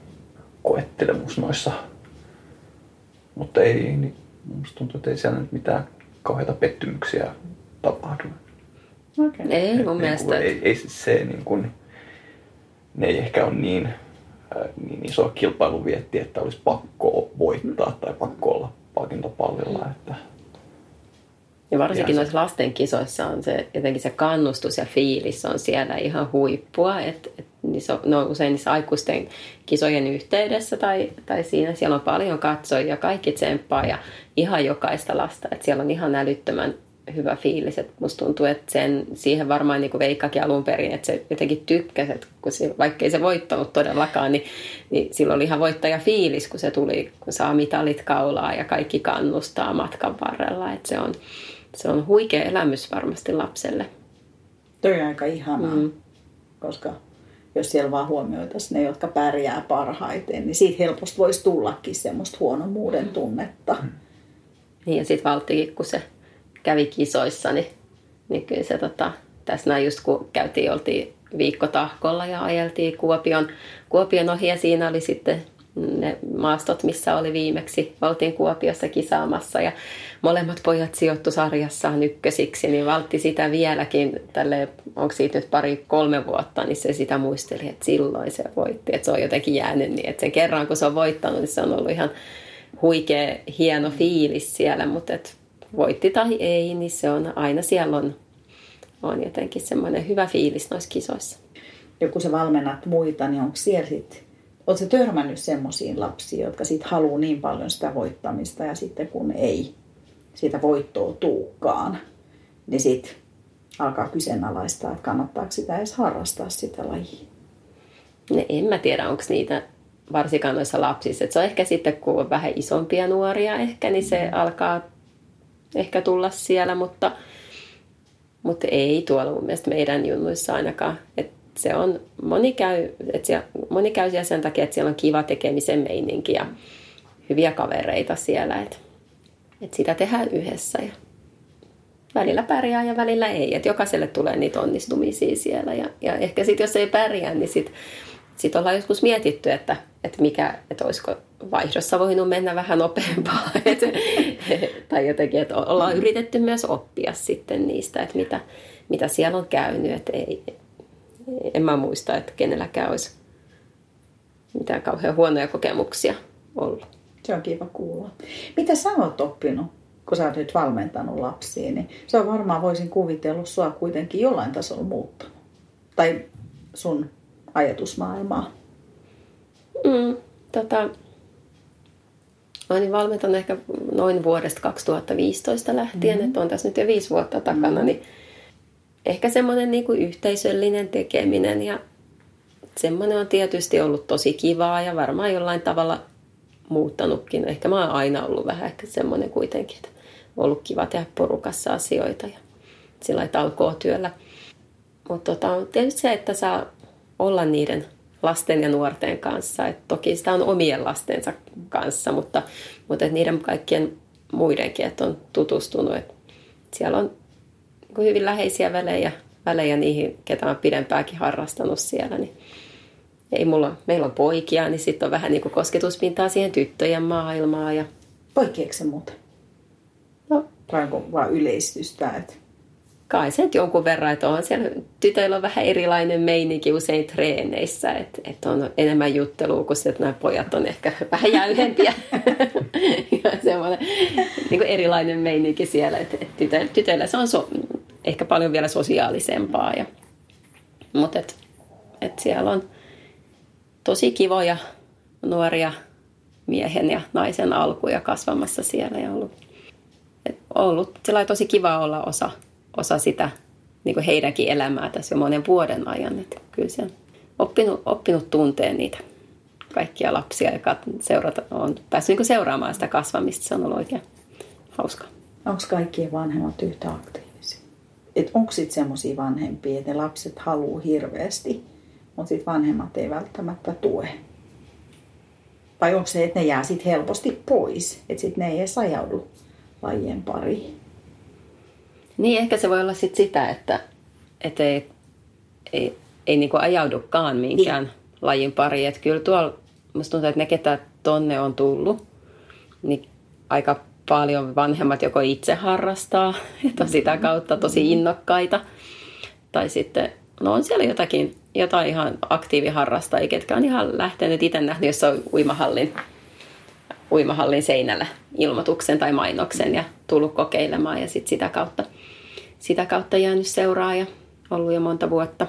koettelemus noissa. Mutta ei, niin musta tuntuu, että ei siellä nyt mitään kauheita pettymyksiä tapahdu. Okay. Ei Et mun niin mielestä. kuin, ei, ei siis se niin kuin, ne ei ehkä ole niin, äh, niin iso kilpailuvietti, että olisi pakko voittaa tai pakko olla palkintopallilla. Että, Ja varsinkin Ja se- noissa lasten kisoissa on se, jotenkin se kannustus ja fiilis on siellä ihan huippua. Et, et niissä ne on usein niissä aikuisten kisojen yhteydessä tai, tai siinä siellä on paljon katsojia, kaikki tsemppaa ja ihan jokaista lasta. Et siellä on ihan älyttömän hyvä fiilis. Et musta tuntuu, että sen, siihen varmaan niin Veikkakin alun perin, että se jotenkin tykkäsi, että kun se, vaikkei se voittanut todellakaan, niin, niin silloin oli ihan voittaja fiilis, kun se tuli, kun saa mitalit kaulaa ja kaikki kannustaa matkan varrella. Et se on, se on huikea elämys varmasti lapselle. Toi on aika ihanaa, mm. koska jos siellä vaan huomioitaisiin ne, jotka pärjää parhaiten, niin siitä helposti voisi tullakin semmoista huonomuuden tunnetta. Mm. Niin ja sitten Valttikin, kun se kävi kisoissa, niin, niin kyllä se tota, tässä näin just kun käytiin, oltiin viikko tahkolla ja ajeltiin Kuopion, Kuopion ohi ja siinä oli sitten ne maastot, missä oli viimeksi. Oltiin Kuopiossa kisaamassa ja molemmat pojat sijoittu sarjassaan ykkösiksi, niin Valtti sitä vieläkin, tälle, onko siitä nyt pari kolme vuotta, niin se sitä muisteli, että silloin se voitti. Että se on jotenkin jäänyt niin, että sen kerran kun se on voittanut, niin se on ollut ihan huikea, hieno fiilis siellä, mutta et voitti tai ei, niin se on aina siellä on, on jotenkin semmoinen hyvä fiilis noissa kisoissa. Ja kun sä valmennat muita, niin onko siellä sitten, sä törmännyt semmoisiin lapsiin, jotka sitten haluaa niin paljon sitä voittamista ja sitten kun ei siitä voittoa tuukaan, niin sitten alkaa kyseenalaistaa, että kannattaako sitä edes harrastaa sitä lajia. Ne, en mä tiedä, onko niitä varsinkaan noissa lapsissa. Et se on ehkä sitten, kun on vähän isompia nuoria ehkä, niin se alkaa ehkä tulla siellä, mutta, mutta ei tuolla mun mielestä meidän junnuissa ainakaan. Et se on, moni käy, et siellä, moni käy siellä sen takia, että siellä on kiva tekemisen meininki ja hyviä kavereita siellä. Et, et sitä tehdään yhdessä ja välillä pärjää ja välillä ei. Et jokaiselle tulee niitä onnistumisia siellä ja, ja ehkä sitten jos ei pärjää, niin sitten sitten ollaan joskus mietitty, että, että, mikä, että olisiko vaihdossa voinut mennä vähän nopeampaa. Et, tai jotenkin, että ollaan yritetty myös oppia sitten niistä, että mitä, mitä siellä on käynyt. Että ei, en mä muista, että kenelläkään olisi mitään kauhean huonoja kokemuksia ollut. Se on kiva kuulla. Mitä sä oot oppinut, kun sä oot nyt valmentanut lapsia, niin se on varmaan voisin kuvitellut sua kuitenkin jollain tasolla muuttanut. Tai sun ajatusmaailmaa? Mm, tota, mä olin valmentanut ehkä noin vuodesta 2015 lähtien, mm-hmm. että on tässä nyt jo viisi vuotta takana, mm-hmm. niin ehkä semmoinen niin kuin yhteisöllinen tekeminen ja semmoinen on tietysti ollut tosi kivaa ja varmaan jollain tavalla muuttanutkin. Ehkä mä oon aina ollut vähän ehkä semmoinen kuitenkin, että on ollut kiva tehdä porukassa asioita ja sillä talkoo työllä. Mutta tota, tietysti se, että saa olla niiden lasten ja nuorten kanssa. Et toki sitä on omien lastensa kanssa, mutta, mutta et niiden kaikkien muidenkin, että on tutustunut. Et siellä on niin hyvin läheisiä välejä, välejä niihin, ketä on pidempääkin harrastanut siellä. Niin ei mulla, meillä on poikia, niin sitten on vähän niin kosketuspintaa siihen tyttöjen maailmaan. Ja... Poikkeeko se muuten? No. Onko vaan yleistystä? Että kai se jonkun verran, että on siellä tytöillä on vähän erilainen meininki usein treeneissä, että, että on enemmän juttelua, kun se, että nämä pojat on ehkä vähän jäyhempiä. ja semmoinen niin kuin erilainen meininki siellä, että, että tytöillä, tytöillä se on so, ehkä paljon vielä sosiaalisempaa. Ja, mutta että, että siellä on tosi kivoja nuoria miehen ja naisen alkuja kasvamassa siellä ja ollut, ollut tosi kiva olla osa osa sitä niin kuin heidänkin elämää tässä jo monen vuoden ajan. Että kyllä se on oppinut, oppinut tunteen niitä kaikkia lapsia ja seurata, on päässyt niin seuraamaan sitä kasvamista. Se on ollut oikein hauska. Onko kaikkien vanhemmat yhtä aktiivisia? Et onko sitten semmoisia vanhempia, että ne lapset haluaa hirveästi, mutta sitten vanhemmat ei välttämättä tue? Vai onko se, että ne jää sitten helposti pois, että sitten ne ei edes ajaudu lajien pariin? Niin, ehkä se voi olla sit sitä, että, että ei, ei, ei niinku ajaudukaan minkään niin. lajin pariin. Että kyllä tuolla, musta tuntuu, että ne, ketä tonne on tullut, niin aika paljon vanhemmat joko itse harrastaa, että on sitä kautta tosi innokkaita. Tai sitten, no on siellä jotakin, jotain ihan aktiiviharrastajia, ketkä on ihan lähtenyt itse nähnyt jossain uimahallin, uimahallin seinällä ilmoituksen tai mainoksen ja tullut kokeilemaan ja sitten sitä kautta – sitä kautta jäänyt seuraaja, ollut jo monta vuotta.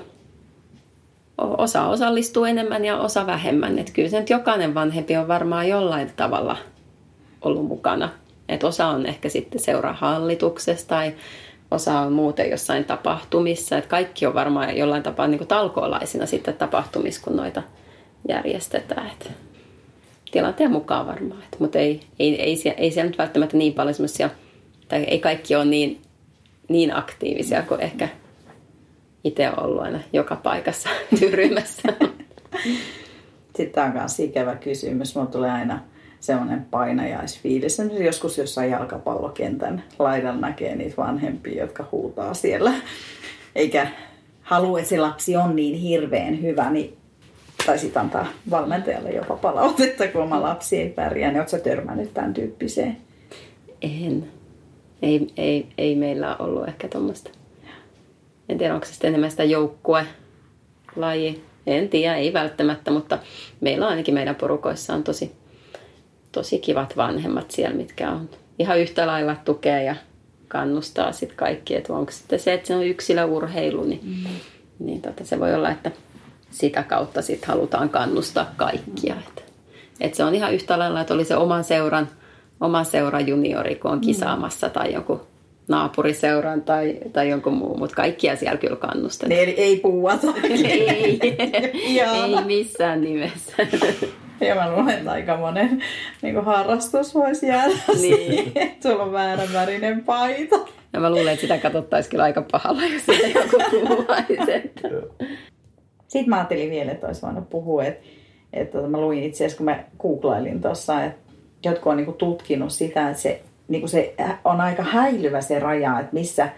Osa osallistuu enemmän ja osa vähemmän. Että kyllä se nyt jokainen vanhempi on varmaan jollain tavalla ollut mukana. Et osa on ehkä sitten seuraa hallituksesta tai osa on muuten jossain tapahtumissa. Et kaikki on varmaan jollain tapaa niin kuin talkoolaisina sitten tapahtumissa, kun noita järjestetään. Et tilanteen mukaan varmaan. Et, mutta ei, ei, ei, ei, ei siellä nyt välttämättä niin paljon semmoisia, tai ei kaikki ole niin niin aktiivisia kuin ehkä itse ollut aina joka paikassa ryhmässä. Sitten tämä on myös ikävä kysymys. Mulla tulee aina semmoinen painajaisfiilis. Joskus jossain jalkapallokentän laidalla näkee niitä vanhempia, jotka huutaa siellä. Eikä halua, että se lapsi on niin hirveän hyvä, niin tai sitten antaa valmentajalle jopa palautetta, kun oma lapsi ei pärjää. Niin oletko törmännyt tämän tyyppiseen? En ei, ei, ei meillä ollut ehkä tuommoista. En tiedä, onko se sitten enemmän sitä joukkue laji. En tiedä, ei välttämättä, mutta meillä on ainakin meidän porukoissa on tosi, tosi kivat vanhemmat siellä, mitkä on ihan yhtä lailla tukea ja kannustaa sitten kaikki. Että onko sitten se, että se on yksilöurheilu, niin, mm. niin tota, se voi olla, että sitä kautta sitten halutaan kannustaa kaikkia. Mm. Että, että se on ihan yhtä lailla, että oli se oman seuran oma seura juniori, kun on mm. kisaamassa tai joku naapuriseuran tai, tai jonkun muun, mutta kaikkia siellä kyllä kannustan. Eli ei puuata. ei, ei missään nimessä. Ja mä luulen, että aika monen niin harrastus voisi jäädä Niin. siihen, että sulla on väärän värinen paita. Ja mä luulen, että sitä katsottaisiin kyllä aika pahalla, jos sitä joku puhuisi. Että... Sitten mä ajattelin vielä, että olisi voinut puhua, että, että tota, mä luin itse asiassa, kun mä googlailin tuossa, että jotkut on niin tutkinut sitä, että se, niin se on aika häilyvä se raja, että missä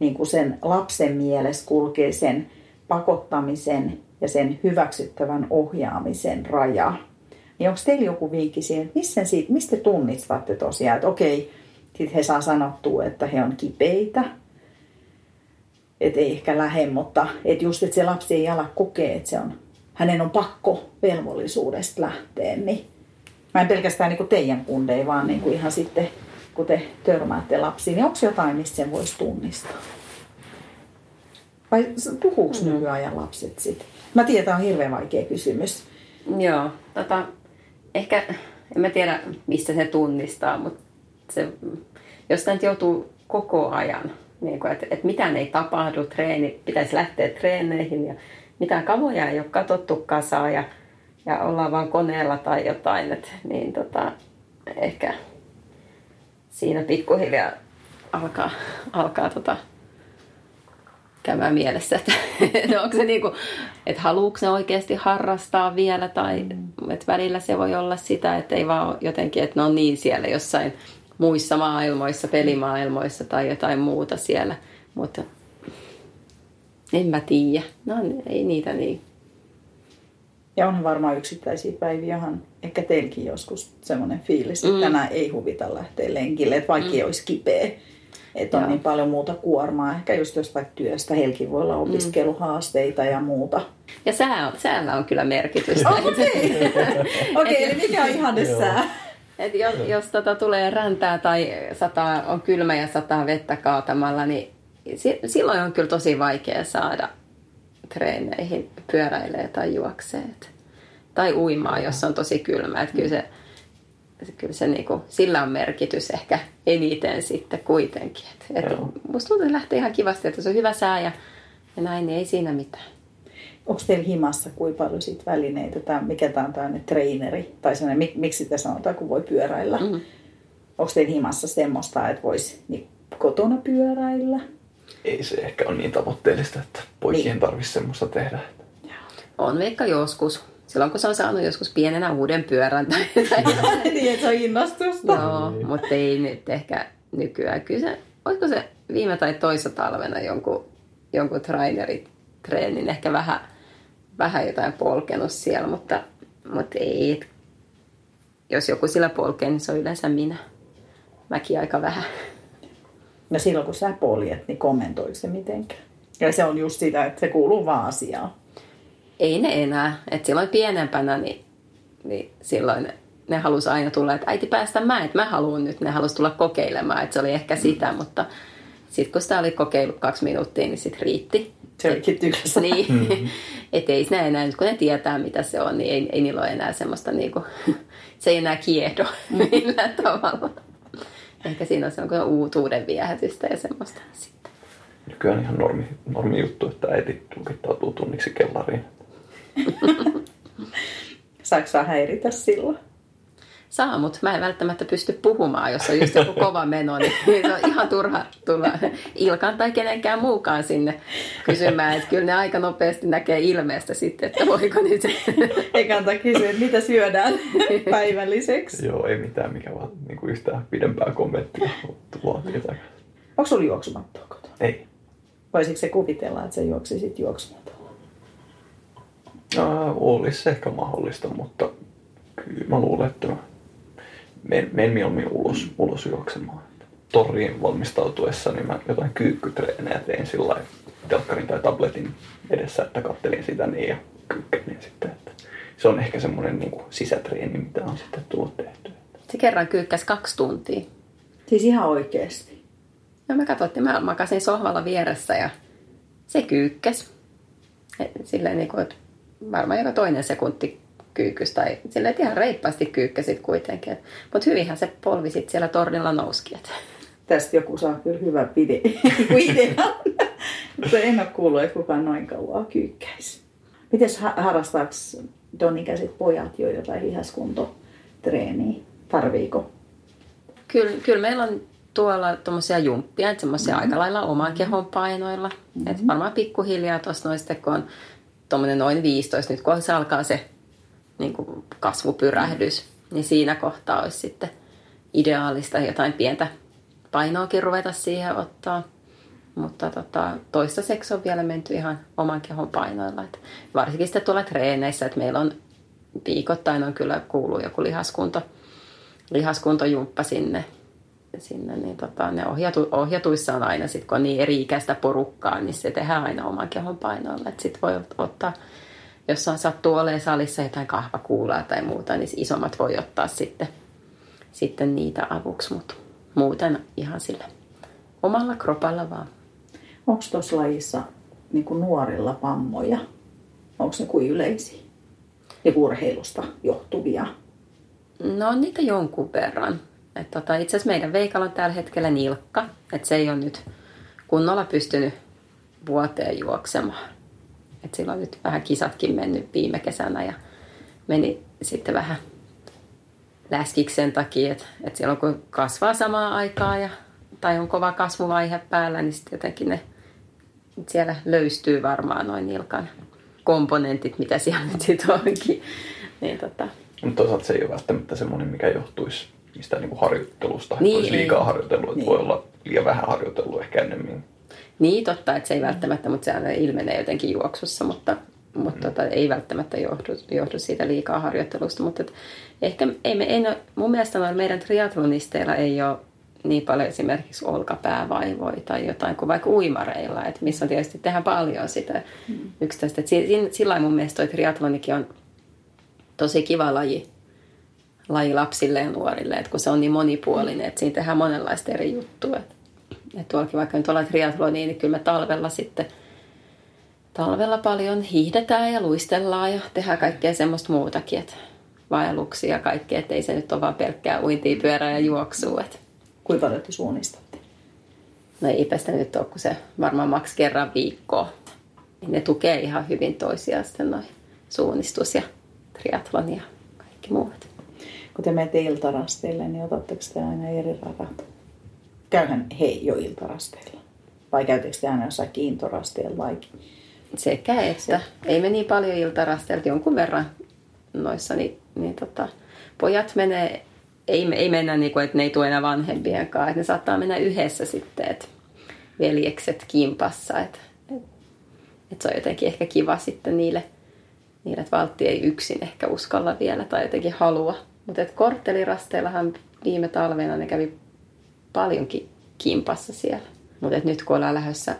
niin sen lapsen mielessä kulkee sen pakottamisen ja sen hyväksyttävän ohjaamisen raja. Niin onko teillä joku vinkki siihen, että missä siitä, mistä te tunnistatte tosiaan, että okei, sitten he saa sanottua, että he on kipeitä, että ei ehkä lähde, mutta että just, että se lapsi ei ala kokee, että se on, hänen on pakko velvollisuudesta lähteä, niin mä en pelkästään niin kuin teidän kundeja, vaan niin kuin ihan sitten, kun te törmäätte lapsiin, niin onko jotain, mistä sen voisi tunnistaa? Vai puhuuko mm. nykyajan lapset sitten? Mä tiedän, tämä on hirveän vaikea kysymys. Joo, tota, ehkä, en mä tiedä mistä se tunnistaa, mutta se, jos tämä joutuu koko ajan, niin kuin, että, että mitään ei tapahdu, treeni, pitäisi lähteä treeneihin ja mitään kamoja ei ole katsottu kasaan ja, ja ollaan vaan koneella tai jotain, että, niin tota, ehkä siinä pikkuhiljaa alkaa, alkaa tota, käymään mielessä, että, että onko se niinku, että haluuko ne oikeasti harrastaa vielä tai mm. että välillä se voi olla sitä, että ei vaan jotenkin, että ne on niin siellä jossain muissa maailmoissa, pelimaailmoissa tai jotain muuta siellä, mutta en mä tiedä. No ei niitä niin. Ja onhan varmaan yksittäisiä päiviä, onhan ehkä teilläkin joskus semmoinen fiilis, että mm. tänään ei huvita lähteä lenkille, että vaikka mm. olisi kipeä. Että on niin paljon muuta kuormaa. Ehkä just jostain työstä. Heilläkin voi olla opiskeluhaasteita ja muuta. Ja sää on, säällä on kyllä merkitystä. Okei, okay. okay, eli mikä on ihanne sää? Et jos, jos tota tulee räntää tai sataa, on kylmä ja sataa vettä kaatamalla, niin si, silloin on kyllä tosi vaikea saada treeneihin pyöräilee tai juoksee. Tai uimaa, jos on tosi kylmä. Et kyllä se, kyllä se niinku, sillä on merkitys ehkä eniten sitten kuitenkin. Et, et musta tuntuu, että lähtee ihan kivasti, että se on hyvä sää ja, ja näin, niin ei siinä mitään. Onko teillä himassa kuinka paljon siitä välineitä? Tämä, mikä tämä on tämmöinen treeneri? Tai sellainen, mik, miksi sitä sanotaan, kun voi pyöräillä? Mm. Onko teillä himassa semmoista, että voisi niin kotona pyöräillä? Ei se ehkä ole niin tavoitteellista, että poikien niin. tarvitsisi semmoista tehdä. On veikka joskus. Silloin kun se on saanut joskus pienenä uuden pyörän. Tai, tai niin, että se on innostusta. Joo, mutta ei nyt ehkä nykyään. Kyllä se, olisiko se viime tai toissa talvena jonkun, jonkun trainerit treenin ehkä vähän, vähän jotain polkenut siellä, mutta, mutta ei. Jos joku sillä polkee, niin se on yleensä minä. Mäkin aika vähän. No silloin kun sä poljet, niin kommentoiko se mitenkään? Ja se on just sitä, että se kuuluu vaan asiaan. Ei ne enää. Et silloin pienempänä, niin, niin silloin ne, ne halusi aina tulla, että äiti päästä mä, että mä haluan nyt. Ne halusi tulla kokeilemaan, että se oli ehkä sitä, mutta sitten kun sitä oli kokeillut kaksi minuuttia, niin sitten riitti. Se tykässä. Niin, mm-hmm. että ei siinä enää, kun ne tietää mitä se on, niin ei, ei niillä ole enää semmoista, niinku, se ei enää kiedo millään tavalla. Ehkä siinä on semmoinen uutuuden viehätystä ja semmoista sitten. Nykyään ihan normi, normi juttu, että äiti tulkittautuu tunniksi kellariin. Saatko saa häiritä silloin? Saa, mutta mä en välttämättä pysty puhumaan, jos on just joku kova meno, niin se on ihan turha tulla Ilkan tai kenenkään muukaan sinne kysymään, että kyllä ne aika nopeasti näkee ilmeestä sitten, että voiko nyt... Ei kannata kysyä, että mitä syödään päivälliseksi. Joo, ei mitään, mikä vaan niin kuin yhtään pidempää kommenttia vaatii. Onko sulla juoksumattoa kotona? Ei. Voisiko se kuvitella, että sä juoksisit juoksumattolla? Äh, olisi ehkä mahdollista, mutta kyllä mä luulen, että mä menen, menen mieluummin ulos, ulos juoksemaan. Torriin valmistautuessa niin mä jotain kyykkytreenejä tein sillä telkkarin tai tabletin edessä, että kattelin sitä niin ja kyykkänin sitten. Että se on ehkä semmoinen niin kuin sisätreeni, mitä on sitten tullut tehty. Se kerran kyykkäsi kaksi tuntia. Siis ihan oikeasti? No mä että mä makasin sohvalla vieressä ja se kyykkäsi. Silleen niin kuin, että varmaan joka toinen sekunti kyykys tai silleen, ihan reippaasti kyykkäsit kuitenkin. Mutta hyvinhän se polvi sit siellä tornilla nouski. Tästä joku saa kyllä hyvä vide, idea. Mutta en ole kuullut, että kukaan noin kauan kyykkäisi. Miten harrastaako Donikäiset pojat jo jotain lihaskuntotreeniä? Tarviiko? Kyllä, kyllä meillä on tuolla tuommoisia jumppia, että semmoisia mm-hmm. aika lailla oman kehon painoilla. Mm-hmm. Että varmaan pikkuhiljaa tuossa noista, kun on tuommoinen noin 15, nyt kun se alkaa se niin kuin kasvupyrähdys, niin siinä kohtaa olisi sitten ideaalista jotain pientä painoakin ruveta siihen ottaa. Mutta tota, toistaiseksi on vielä menty ihan oman kehon painoilla. Et varsinkin sitten tuolla treeneissä, että meillä on viikoittain on kyllä kuuluu joku lihaskunto, lihaskuntojumppa sinne. sinne niin tota, ne ohjatu, ohjatuissa on aina, sit, kun on niin eri-ikäistä porukkaa, niin se tehdään aina oman kehon painoilla. Sitten voi ottaa, jos on sattuu olemaan salissa jotain kahvakuulaa tai muuta, niin isommat voi ottaa sitten, sitten niitä avuksi, mutta muuten ihan sillä omalla kropalla vaan. Onko tuossa lajissa niin nuorilla pammoja? Onko ne kuin yleisiä? Ja urheilusta johtuvia? No on niitä jonkun verran. Et tota, itse asiassa meidän Veikalla on tällä hetkellä nilkka. Että se ei ole nyt kunnolla pystynyt vuoteen juoksemaan. Et sillä on nyt vähän kisatkin mennyt viime kesänä ja meni sitten vähän läskiksi sen takia, että, että silloin kun kasvaa samaa aikaa ja, tai on kova kasvuvaihe päällä, niin sitten jotenkin ne siellä löystyy varmaan noin nilkan komponentit, mitä siellä nyt sitten onkin. Niin, tota. Mutta toisaalta se ei ole välttämättä semmoinen, mikä johtuisi mistään niin kuin harjoittelusta. Niin, olisi liikaa harjoitellut, niin. voi olla liian vähän harjoitellut ehkä ennemmin. Niin, totta, että se ei välttämättä, mutta se ilmenee jotenkin juoksussa, mutta, mutta mm. tota, ei välttämättä johdu, johdu siitä liikaa harjoittelusta. Mutta et, ehkä ei me, ei, no, mun mielestä noin meidän triatlonisteilla ei ole niin paljon esimerkiksi olkapäävaivoja tai jotain kuin vaikka uimareilla, että missä on tietysti tehdään paljon sitä mm. yksittäistä. Sillä mun mielestä toi triatlonikin on tosi kiva laji, laji lapsille ja nuorille, että kun se on niin monipuolinen, että siinä tehdään monenlaista eri juttua. Että, että tuollakin vaikka nyt ollaan triatloniin, niin kyllä me talvella sitten talvella paljon hiihdetään ja luistellaan ja tehdään kaikkea semmoista muutakin, että vaelluksia ja kaikkea, että ei se nyt ole vaan pelkkää uintia, pyörää ja juoksua. Että Kuinka paljon te suunnistatte? No eipä sitä nyt ole, kun se varmaan maks kerran viikkoa. Niin ne tukee ihan hyvin toisiaan sitten noin suunnistus ja triathlon ja kaikki muut. Kun te menette iltarasteille, niin otatteko te aina eri radat? Käyhän he jo iltarasteilla? Vai käytettekö te aina jossain kiintorasteilla vai? Sekä että. Se. Ei me niin paljon iltarasteilla, jonkun verran noissa, niin, niin tota, pojat menee ei, ei mennä niin kuin, että ne ei tule enää vanhempien kanssa. Että ne saattaa mennä yhdessä sitten, että veljekset kimpassa. Että, että, että se on jotenkin ehkä kiva sitten niille, niille että valtti ei yksin ehkä uskalla vielä tai jotenkin halua. Mutta korttelirasteillahan viime talvena ne kävi paljonkin kimpassa siellä. Mutta nyt kun ollaan lähdössä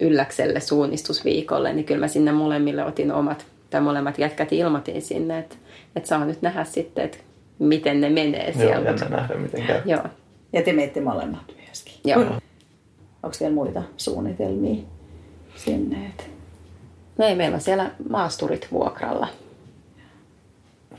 ylläkselle suunnistusviikolle, niin kyllä mä sinne molemmille otin omat, tai molemmat jätkät ilmoitin sinne, että, että saa nyt nähdä sitten, että miten ne menee Joo, siellä. jännä nähdä, miten käy. Joo. Ja te menette molemmat myöskin. Joo. Onko teillä muita suunnitelmia sinne? Et... No ei, meillä on siellä maasturit vuokralla.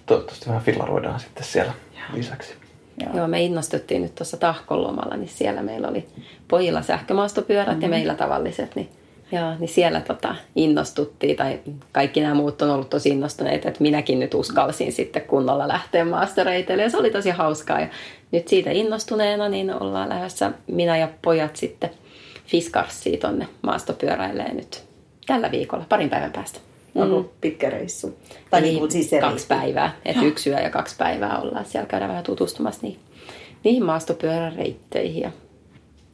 Toivottavasti vähän fillaroidaan sitten siellä Joo. lisäksi. Joo. Joo, me innostuttiin nyt tuossa tahkolomalla, niin siellä meillä oli pojilla sähkömaastopyörät mm-hmm. ja meillä tavalliset, niin Joo, niin siellä tota, innostuttiin, tai kaikki nämä muut on ollut tosi innostuneita, että minäkin nyt uskalsin sitten kunnolla lähteä maastoreiteille, ja se oli tosi hauskaa. Ja nyt siitä innostuneena niin ollaan lähdössä minä ja pojat sitten Fiskarssiin tonne maastopyöräilemään nyt tällä viikolla, parin päivän päästä. Onko mm. pitkä reissu? Tai niin, niin siis kaksi reissu. päivää, että yksi yö ja kaksi päivää ollaan siellä käydään vähän tutustumassa niihin, niihin maastopyöräreitteihin ja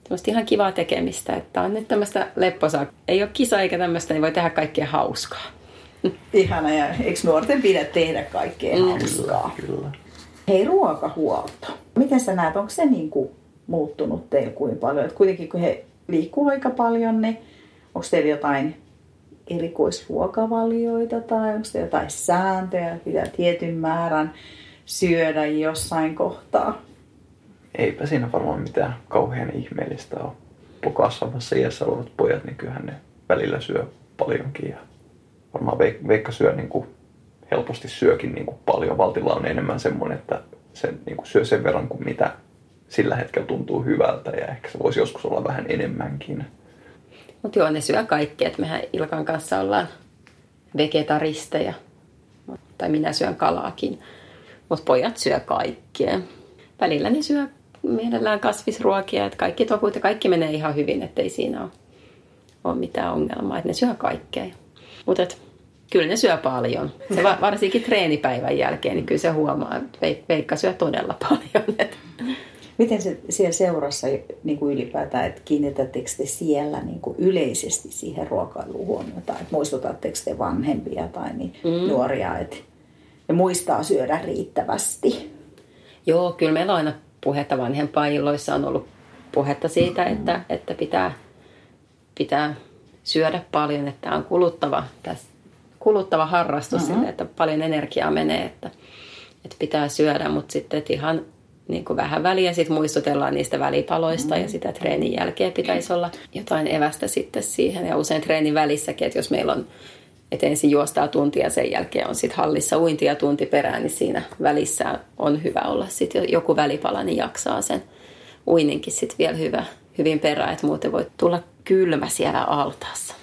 semmoista ihan kivaa tekemistä, että on nyt tämmöistä lepposaa. Ei ole kisa eikä tämmöistä, niin voi tehdä kaikkea hauskaa. Ihana, ja eikö nuorten pidä tehdä kaikkea mm. hauskaa? Kyllä. Hei, ruokahuolto. Miten sä näet, onko se niin kuin muuttunut teillä kuin paljon? Et kuitenkin kun he liikkuu aika paljon, niin onko teillä jotain erikoisruokavalioita tai onko jotain sääntöjä, pitää tietyn määrän syödä jossain kohtaa? eipä siinä varmaan mitään kauhean ihmeellistä ole. Kasvamassa iässä olevat pojat, niin kyllähän ne välillä syö paljonkin. Ja varmaan Veikka syö niin kuin, helposti syökin niin kuin paljon. Valtilla on enemmän semmoinen, että se niin kuin syö sen verran kuin mitä sillä hetkellä tuntuu hyvältä ja ehkä se voisi joskus olla vähän enemmänkin. Mutta joo, ne syö kaikkea. Et mehän Ilkan kanssa ollaan vegetaristeja. Tai minä syön kalaakin. Mutta pojat syö kaikkea. Välillä ne syö mielellään kasvisruokia. Että kaikki tokut ja kaikki menee ihan hyvin, ettei siinä ole, ole mitään ongelmaa. Että ne syö kaikkea. Mutta kyllä ne syö paljon. Se varsinkin treenipäivän jälkeen, niin kyllä se huomaa, että Veikka syö todella paljon. Miten se siellä seurassa niin kuin ylipäätään, että kiinnitättekö te siellä niin kuin yleisesti siihen ruokailuun huomiota, että muistutatteko te vanhempia tai niin mm. nuoria, että ne muistaa syödä riittävästi? Joo, kyllä meillä on aina puhetta vanhempailloissa on ollut puhetta siitä, mm. että, että pitää, pitää syödä paljon, että tämä on kuluttava, tässä, kuluttava harrastus, mm-hmm. että paljon energiaa menee, että, että pitää syödä, mutta sitten että ihan niin kuin vähän väliä sitten muistutellaan niistä välipaloista mm. ja sitä treenin jälkeen pitäisi olla jotain evästä sitten siihen. Ja usein treenin välissäkin, että jos meillä on, että ensin juostaa tuntia sen jälkeen on sitten hallissa uintia tunti perään, niin siinä välissä on hyvä olla sitten joku välipala, niin jaksaa sen uininkin sitten vielä hyvä, hyvin perään, että muuten voi tulla kylmä siellä altaassa.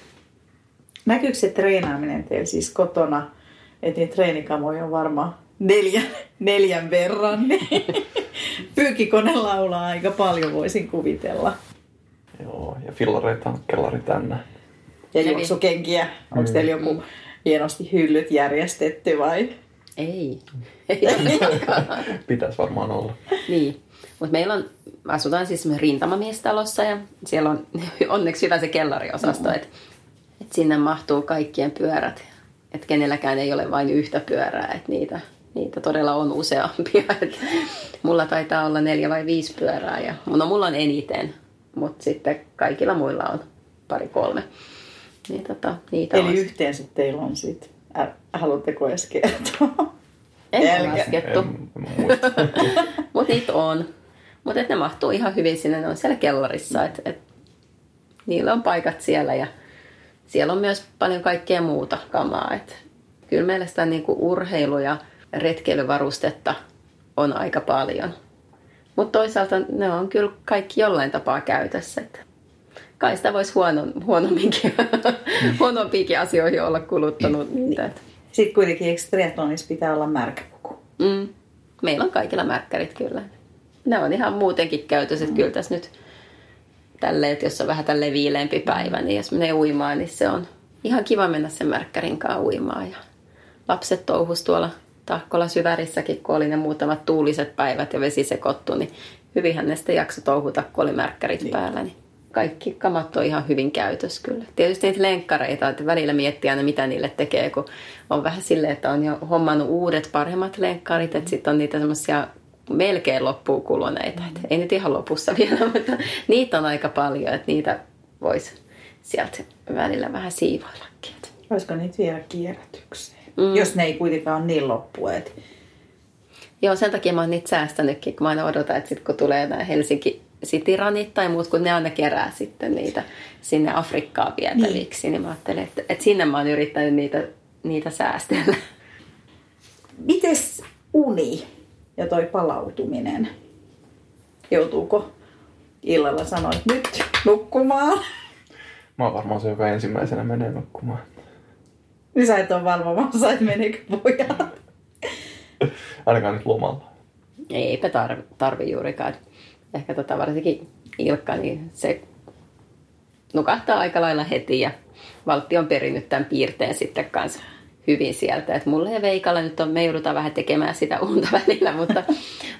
Näkyykö se treenaaminen teillä siis kotona, että niin treenikamoja on varmaan neljän, neljän verran, niin pyykkikone laulaa aika paljon, voisin kuvitella. Joo, ja fillareita on kellari tännä. Ja juoksukenkiä. Onko teillä joku mm. hienosti hyllyt järjestetty vai? Ei. Ei Pitäisi varmaan olla. Niin. Mutta meillä on, asutaan siis rintamamiestalossa ja siellä on onneksi hyvä se kellariosasto, mm. että et sinne mahtuu kaikkien pyörät. Että kenelläkään ei ole vain yhtä pyörää, että niitä niitä todella on useampia. Et mulla taitaa olla neljä vai viisi pyörää ja no mulla on eniten, mutta sitten kaikilla muilla on pari kolme. Niin tota, niitä Eli on. yhteensä teillä on sitten, haluatteko edes kertoa? En laskettu. mutta niitä on. Mutta ne mahtuu ihan hyvin sinne, ne on siellä kellarissa. Et, et, niillä on paikat siellä ja siellä on myös paljon kaikkea muuta kamaa. Et, kyllä mielestäni niin urheilu ja retkeilyvarustetta on aika paljon. Mutta toisaalta ne on kyllä kaikki jollain tapaa käytössä. Että kai sitä voisi huono, huonomminkin, mm. huonompiinkin asioihin olla kuluttanut niitä. Sitten kuitenkin eikö triathlonissa pitää olla märkäpuku? Mm. Meillä on kaikilla märkkärit kyllä. Ne on ihan muutenkin käytössä. Mm. Kyllä tässä nyt tälleen, että jos on vähän tälle viileämpi päivä, niin jos menee uimaan, niin se on ihan kiva mennä sen märkkärin kanssa uimaan. Ja lapset touhus tuolla Tahkola syvärissäkin, kun oli ne muutamat tuuliset päivät ja vesi sekoittui, niin hyvinhän ne sitten jakso touhuta, kun oli märkkärit niin. päällä. Niin kaikki kamat on ihan hyvin käytös kyllä. Tietysti niitä lenkkareita, että välillä miettii aina mitä niille tekee, kun on vähän silleen, että on jo hommannut uudet paremmat lenkkarit, että sitten on niitä semmoisia melkein loppuun kuluneita. Mm. ei nyt ihan lopussa vielä, mutta niitä on aika paljon, että niitä voisi sieltä välillä vähän siivoillakin. Voisiko niitä vielä kierrätykseen? Mm. jos ne ei kuitenkaan ole niin loppueet. Joo, sen takia mä oon niitä säästänytkin, kun mä aina odotan, että sit kun tulee nämä Helsinki Cityranit tai muut, kun ne aina kerää sitten niitä sinne Afrikkaan vietäviksi, niin, niin mä ajattelen, että, että sinne mä oon yrittänyt niitä, niitä säästellä. Mites uni ja toi palautuminen? Joutuuko illalla sanoa, että nyt nukkumaan? Mä oon varmaan se, joka ensimmäisenä menee nukkumaan. Niin sä et ole valvomassa, että meneekö pojat. Ainakaan nyt lomalla. Eipä tarvi, tarvi juurikaan. Ehkä tota varsinkin Ilkka, niin se nukahtaa aika lailla heti ja Valtti on perinnyt tämän piirteen sitten kanssa hyvin sieltä. Et mulle ja Veikalla nyt on, me joudutaan vähän tekemään sitä unta välillä, mutta,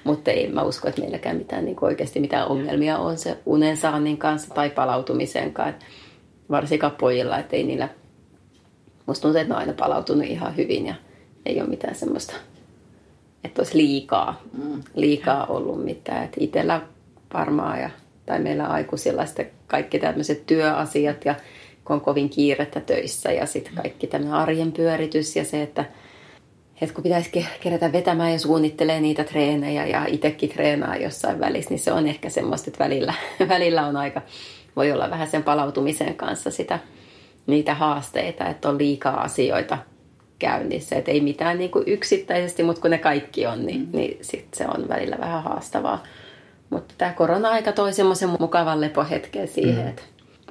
mutta ei mä usko, että meilläkään mitään niin oikeasti mitään ongelmia on se unen saannin kanssa tai palautumisen kanssa. Varsinkaan pojilla, että ei niillä musta tuntuu, että ne on aina palautunut ihan hyvin ja ei ole mitään semmoista, että olisi liikaa, mm. liikaa ollut mitään. Että itsellä varmaan ja, tai meillä aikuisilla sitten kaikki tämmöiset työasiat ja kun on kovin kiirettä töissä ja sitten kaikki tämmöinen arjen pyöritys ja se, että että kun pitäisi kerätä vetämään ja suunnittelee niitä treenejä ja itsekin treenaa jossain välissä, niin se on ehkä semmoista, että välillä, välillä on aika, voi olla vähän sen palautumisen kanssa sitä niitä haasteita, että on liikaa asioita käynnissä. Että ei mitään niin kuin yksittäisesti, mutta kun ne kaikki on, niin, mm. niin sit se on välillä vähän haastavaa. Mutta tämä korona-aika toi semmoisen mukavan lepohetken siihen, mm. että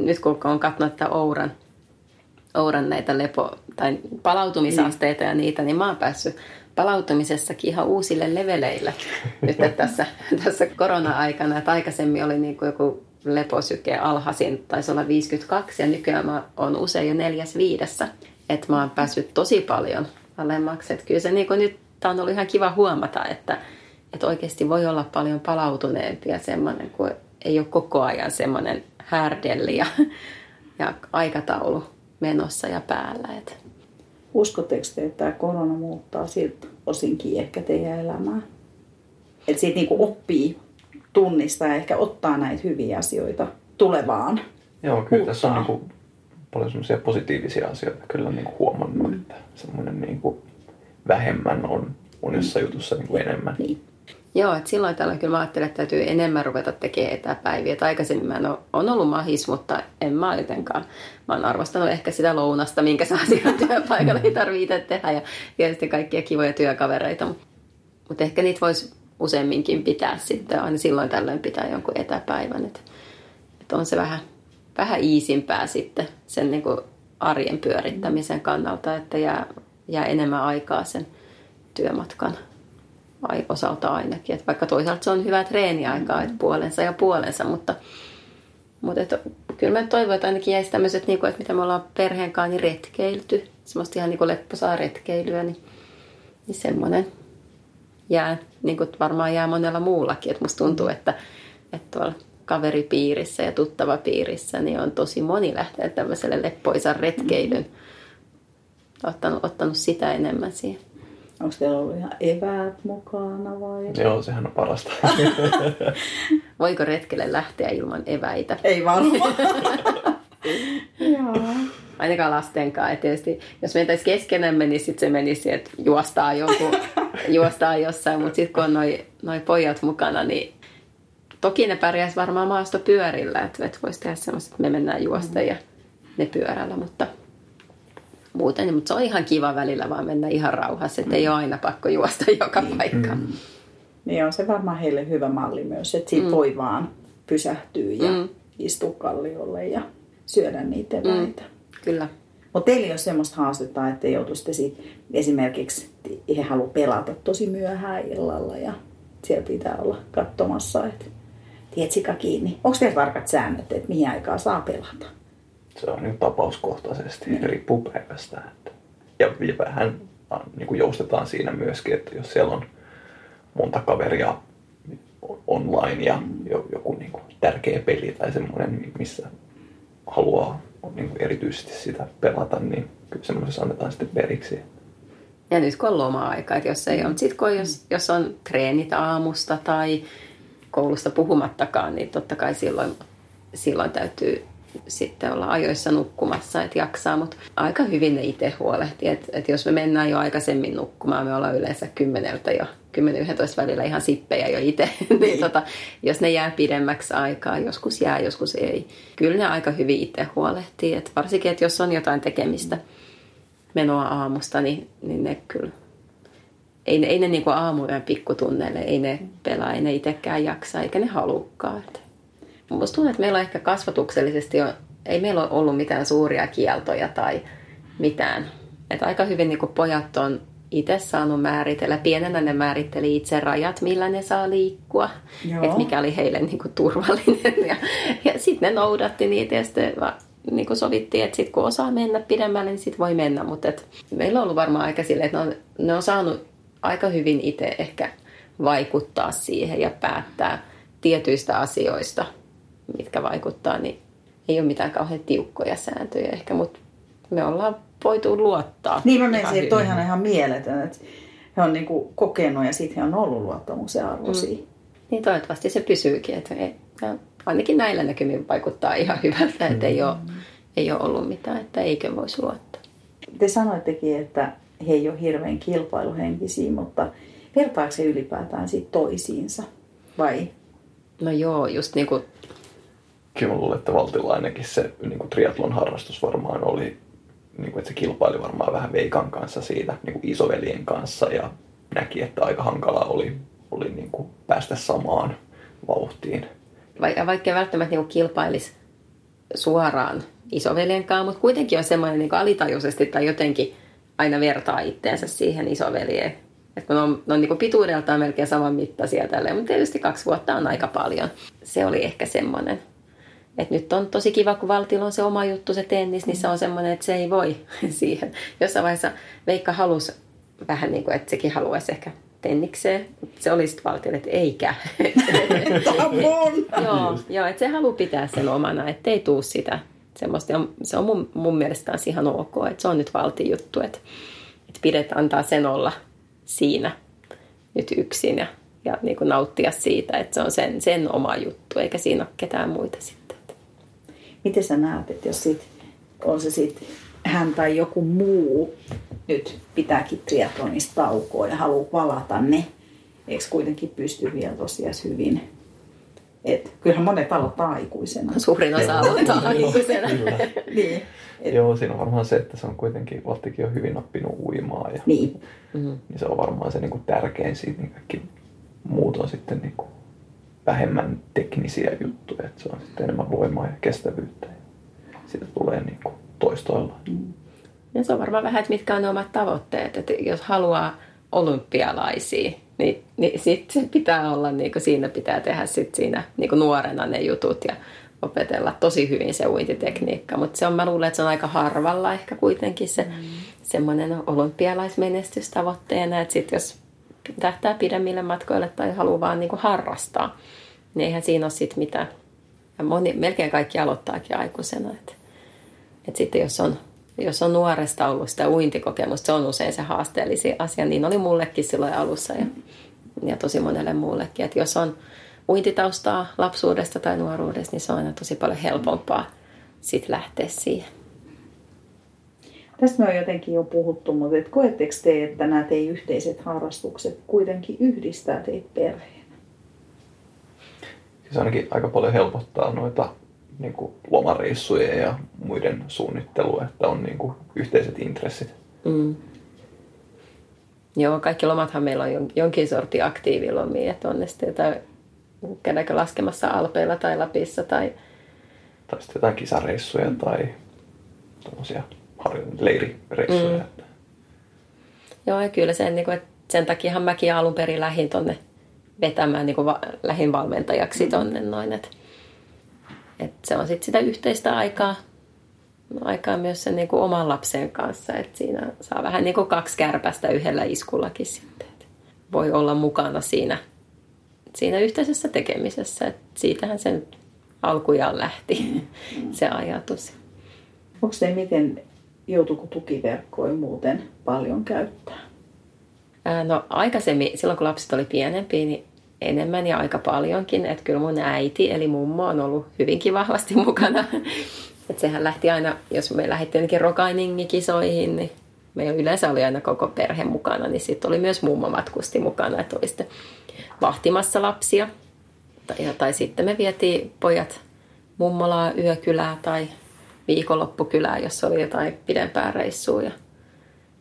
nyt kun on katsonut tätä Ouran, Ouran näitä lepo- tai palautumisasteita mm. ja niitä, niin mä oon päässyt palautumisessakin ihan uusille leveleille nyt tässä, tässä korona-aikana. Että aikaisemmin oli niin kuin joku leposyke alhaisin, taisi olla 52 ja nykyään mä oon usein jo neljäs viidessä. Että mä oon päässyt tosi paljon alemmaksi. Että kyllä se niin nyt tää on ollut ihan kiva huomata, että, että oikeasti voi olla paljon palautuneempi ja semmoinen, kun ei ole koko ajan semmoinen härdelli ja, ja aikataulu menossa ja päällä. Että. Uskotteko te, että tämä korona muuttaa siltä osinkin ehkä teidän elämää? Että siitä niin oppii tunnistaa ja ehkä ottaa näitä hyviä asioita tulevaan. Joo, kyllä muuttaa. tässä on niin kuin paljon semmoisia positiivisia asioita kyllä niin kuin huomannut, mm. että semmoinen niin kuin vähemmän on monessa mm. jutussa niin kuin enemmän. Niin. Joo, että silloin tällä kyllä mä ajattelen, että täytyy enemmän ruveta tekemään etäpäiviä. Et aikaisemmin mä en ole, on ollut mahis, mutta en mä jotenkaan. Mä oon arvostanut ehkä sitä lounasta, minkä saa siellä työpaikalla, ei tarvitse tehdä. Ja, ja sitten kaikkia kivoja työkavereita. Mutta mut ehkä niitä voisi useamminkin pitää sitten. Aina silloin tällöin pitää jonkun etäpäivän. Että et on se vähän, vähän iisimpää sitten sen niin kuin arjen pyörittämisen kannalta, että jää, jää enemmän aikaa sen työmatkan osalta ainakin. Et vaikka toisaalta se on hyvä treeniaikaa, että puolensa ja puolensa, mutta, mutta et, kyllä mä toivon, että ainakin jäisi tämmöiset, niin kuin, että mitä me ollaan perheen kanssa niin retkeilty, semmoista ihan niin kuin lepposaa retkeilyä, niin, niin semmoinen jää, niin kuin varmaan jää monella muullakin. Että musta tuntuu, että, että tuolla kaveripiirissä ja tuttava piirissä niin on tosi moni lähtenyt tämmöiselle leppoisan retkeilyn. Ottanut, ottanut sitä enemmän siihen. Onko teillä ollut ihan eväät mukana vai? Joo, sehän on parasta. Voiko retkelle lähteä ilman eväitä? Ei varmaan. Joo. Ainakaan lasten kanssa. Et tietysti, jos mentäisiin keskenämme, niin sitten se menisi, että juostaa, joku, juostaa jossain. Mutta sitten kun on noin noi pojat mukana, niin toki ne pärjäisi varmaan maastopyörillä. Että et voisi tehdä semmoista, että me mennään juosta ja ne pyörällä. Mutta muuten, niin, mutta se on ihan kiva välillä vaan mennä ihan rauhassa, että mm. ei ole aina pakko juosta joka mm. paikkaan. Mm. Niin on se varmaan heille hyvä malli myös, että siitä mm. voi vaan pysähtyä ja mm. istua kalliolle ja syödä niitä eväitä. Mm. Kyllä. Mutta teillä ei ole semmoista haastetta, että joutuisitte siitä, esimerkiksi, he haluaa pelata tosi myöhään illalla ja siellä pitää olla katsomassa, että tietsika kiinni. Onko teillä tarkat säännöt, että mihin aikaa saa pelata? se on niin tapauskohtaisesti, mm. riippuu päivästä. Että. Ja, ja vähän niin kuin joustetaan siinä myöskin, että jos siellä on monta kaveria online ja joku niin kuin tärkeä peli tai semmoinen, missä haluaa niin kuin erityisesti sitä pelata, niin kyllä semmoisessa annetaan sitten periksi. Ja nyt kun on loma-aika, että jos ei ole, mutta sitten kun jos, jos on treenit aamusta tai koulusta puhumattakaan, niin totta kai silloin, silloin täytyy sitten olla ajoissa nukkumassa, että jaksaa, mutta aika hyvin ne itse huolehtii, että, että jos me mennään jo aikaisemmin nukkumaan, me ollaan yleensä kymmeneltä jo 10-11 välillä ihan sippejä jo itse, niin, niin tota, jos ne jää pidemmäksi aikaa, joskus jää, joskus ei. Kyllä ne aika hyvin itse huolehtii, että varsinkin, että jos on jotain tekemistä menoa aamusta, niin, niin ne kyllä ei ne, ei ne niin aamuyön pikkutunneille, ei ne pelaa, ei ne itsekään jaksa, eikä ne halukkaan. Musta tuntuu, että meillä on ehkä kasvatuksellisesti jo, ei meillä ole ollut mitään suuria kieltoja tai mitään. Että aika hyvin niin pojat on itse saanut määritellä. Pienenä ne määritteli itse rajat, millä ne saa liikkua. Että mikä oli heille niin kuin turvallinen. Ja, ja sitten ne noudatti niitä ja sitten niin kuin sovittiin, että sit kun osaa mennä pidemmälle, niin sitten voi mennä. Mutta meillä on ollut varmaan aika silleen, että ne on, ne on saanut aika hyvin itse ehkä vaikuttaa siihen ja päättää tietyistä asioista – mitkä vaikuttaa, niin ei ole mitään kauhean tiukkoja sääntöjä ehkä, mutta me ollaan voitu luottaa. Niin on se, toihan on ihan mieletön, että he on niinku kokenut ja sitten he on ollut luottamuksen arvoisia. Mm. Niin toivottavasti se pysyykin, että he, ainakin näillä näkymin vaikuttaa ihan hyvältä, että ei ole, ei ole ollut mitään, että eikö voisi luottaa. Te sanoittekin, että he ei ole hirveän kilpailuhenkisiä, mutta vertaako se ylipäätään siitä toisiinsa vai? No joo, just niin kuin kyllä mä luulen, että Valtilla ainakin se niin kuin triatlon harrastus varmaan oli, niin kuin, että se kilpaili varmaan vähän Veikan kanssa siitä niin kuin isoveljen kanssa ja näki, että aika hankala oli, oli niin kuin päästä samaan vauhtiin. Vaikka, vaikka välttämättä niin kilpailisi suoraan isoveljen kanssa, mutta kuitenkin on semmoinen niin alitajuisesti tai jotenkin aina vertaa itteensä siihen isoveljeen. Että ne on, ne on niin pituudeltaan melkein saman mittaisia tälleen, mutta tietysti kaksi vuotta on aika paljon. Se oli ehkä semmoinen. Että nyt on tosi kiva, kun Valtilla on se oma juttu, se tennis, niin se on semmoinen, että se ei voi siihen. Jossain vaiheessa Veikka halusi vähän niin kuin, että sekin haluaisi ehkä tennikseen. Se oli sitten Valtille, että eikä. joo, joo, että se haluaa pitää sen omana, ettei tuu sitä semmoista. Se on mun, mun mielestä ihan ok, että se on nyt valtin juttu, että, että pidet antaa sen olla siinä nyt yksin ja, ja niin kuin nauttia siitä, että se on sen, sen oma juttu, eikä siinä ole ketään muita sitten. Miten sä näet, että jos sit, on se sitten hän tai joku muu nyt pitääkin triathlonista taukoa ja haluaa palata, ne eikö kuitenkin pysty vielä tosiaan hyvin et kyllähän monet aloittaa aikuisena. Suurin osa aloittaa aikuisena. niin. Et... Joo, siinä on varmaan se, että se on kuitenkin, Valttikin on hyvin oppinut uimaa. Ja, niin. Mm-hmm. niin se on varmaan se niin kuin tärkein siitä, niin kaikki muut on sitten niin kuin vähemmän teknisiä juttuja. Että se on sitten enemmän voimaa ja kestävyyttä. Ja siitä tulee niin kuin toistoilla. Mm. Ja se on varmaan vähän, että mitkä on ne omat tavoitteet. Että jos haluaa olympialaisia, niin, niin sitten pitää olla, niin kuin siinä pitää tehdä sit siinä niin kuin nuorena ne jutut ja opetella tosi hyvin se uintitekniikka. Mutta se on, mä luulen, että se on aika harvalla ehkä kuitenkin se mm. semmoinen olympialaismenestys tavoitteena, että sitten jos tähtää pidemmille matkoille tai haluaa vaan niin kuin harrastaa, niin eihän siinä ole sitten mitään. Ja moni, melkein kaikki aloittaakin aikuisena. Että, että sitten jos on jos on nuoresta ollut sitä uintikokemusta, se on usein se haasteellisin asia. Niin oli mullekin silloin alussa ja, ja tosi monelle muullekin. Että jos on uintitaustaa lapsuudesta tai nuoruudesta, niin se on aina tosi paljon helpompaa sit lähteä siihen. Tästä me on jotenkin jo puhuttu, mutta et koetteko te, että nämä teidän yhteiset harrastukset kuitenkin yhdistää teitä perheenä? Se ainakin aika paljon helpottaa noita niin kuin lomareissujen ja muiden suunnittelua, että on niin kuin yhteiset intressit. Mm. Joo, kaikki lomathan meillä on jonkin sortin aktiivilomia, että on ne sitten jotain, käydäänkö laskemassa Alpeilla tai Lapissa tai... Tai sitten jotain kisareissuja mm. tai tuommoisia leirireissuja. Mm. Joo, ja kyllä sen, niin kuin, että sen takiahan mäkin alun perin lähin tonne vetämään niin kuin va, lähin valmentajaksi mm. tonne noin, että et se on sitten sitä yhteistä aikaa, aikaa myös sen niin kuin oman lapsen kanssa. Et siinä saa vähän niin kuin kaksi kärpästä yhdellä iskullakin sitten. Et voi olla mukana siinä, siinä yhteisessä tekemisessä. Et siitähän sen alkujaan lähti se ajatus. Onko se miten, joutuuko tukiverkkoja muuten paljon käyttää? No aikaisemmin, silloin kun lapset oli pienempiä, niin enemmän ja aika paljonkin. Että kyllä mun äiti eli mummo on ollut hyvinkin vahvasti mukana. Että sehän lähti aina, jos me lähdettiin jonnekin rokainingikisoihin, niin meillä yleensä oli aina koko perhe mukana, niin sitten oli myös mummo matkusti mukana, että oli sitten vahtimassa lapsia. Tai, tai sitten me vietiin pojat mummolaa yökylää tai viikonloppukylää, jos oli jotain pidempää reissua.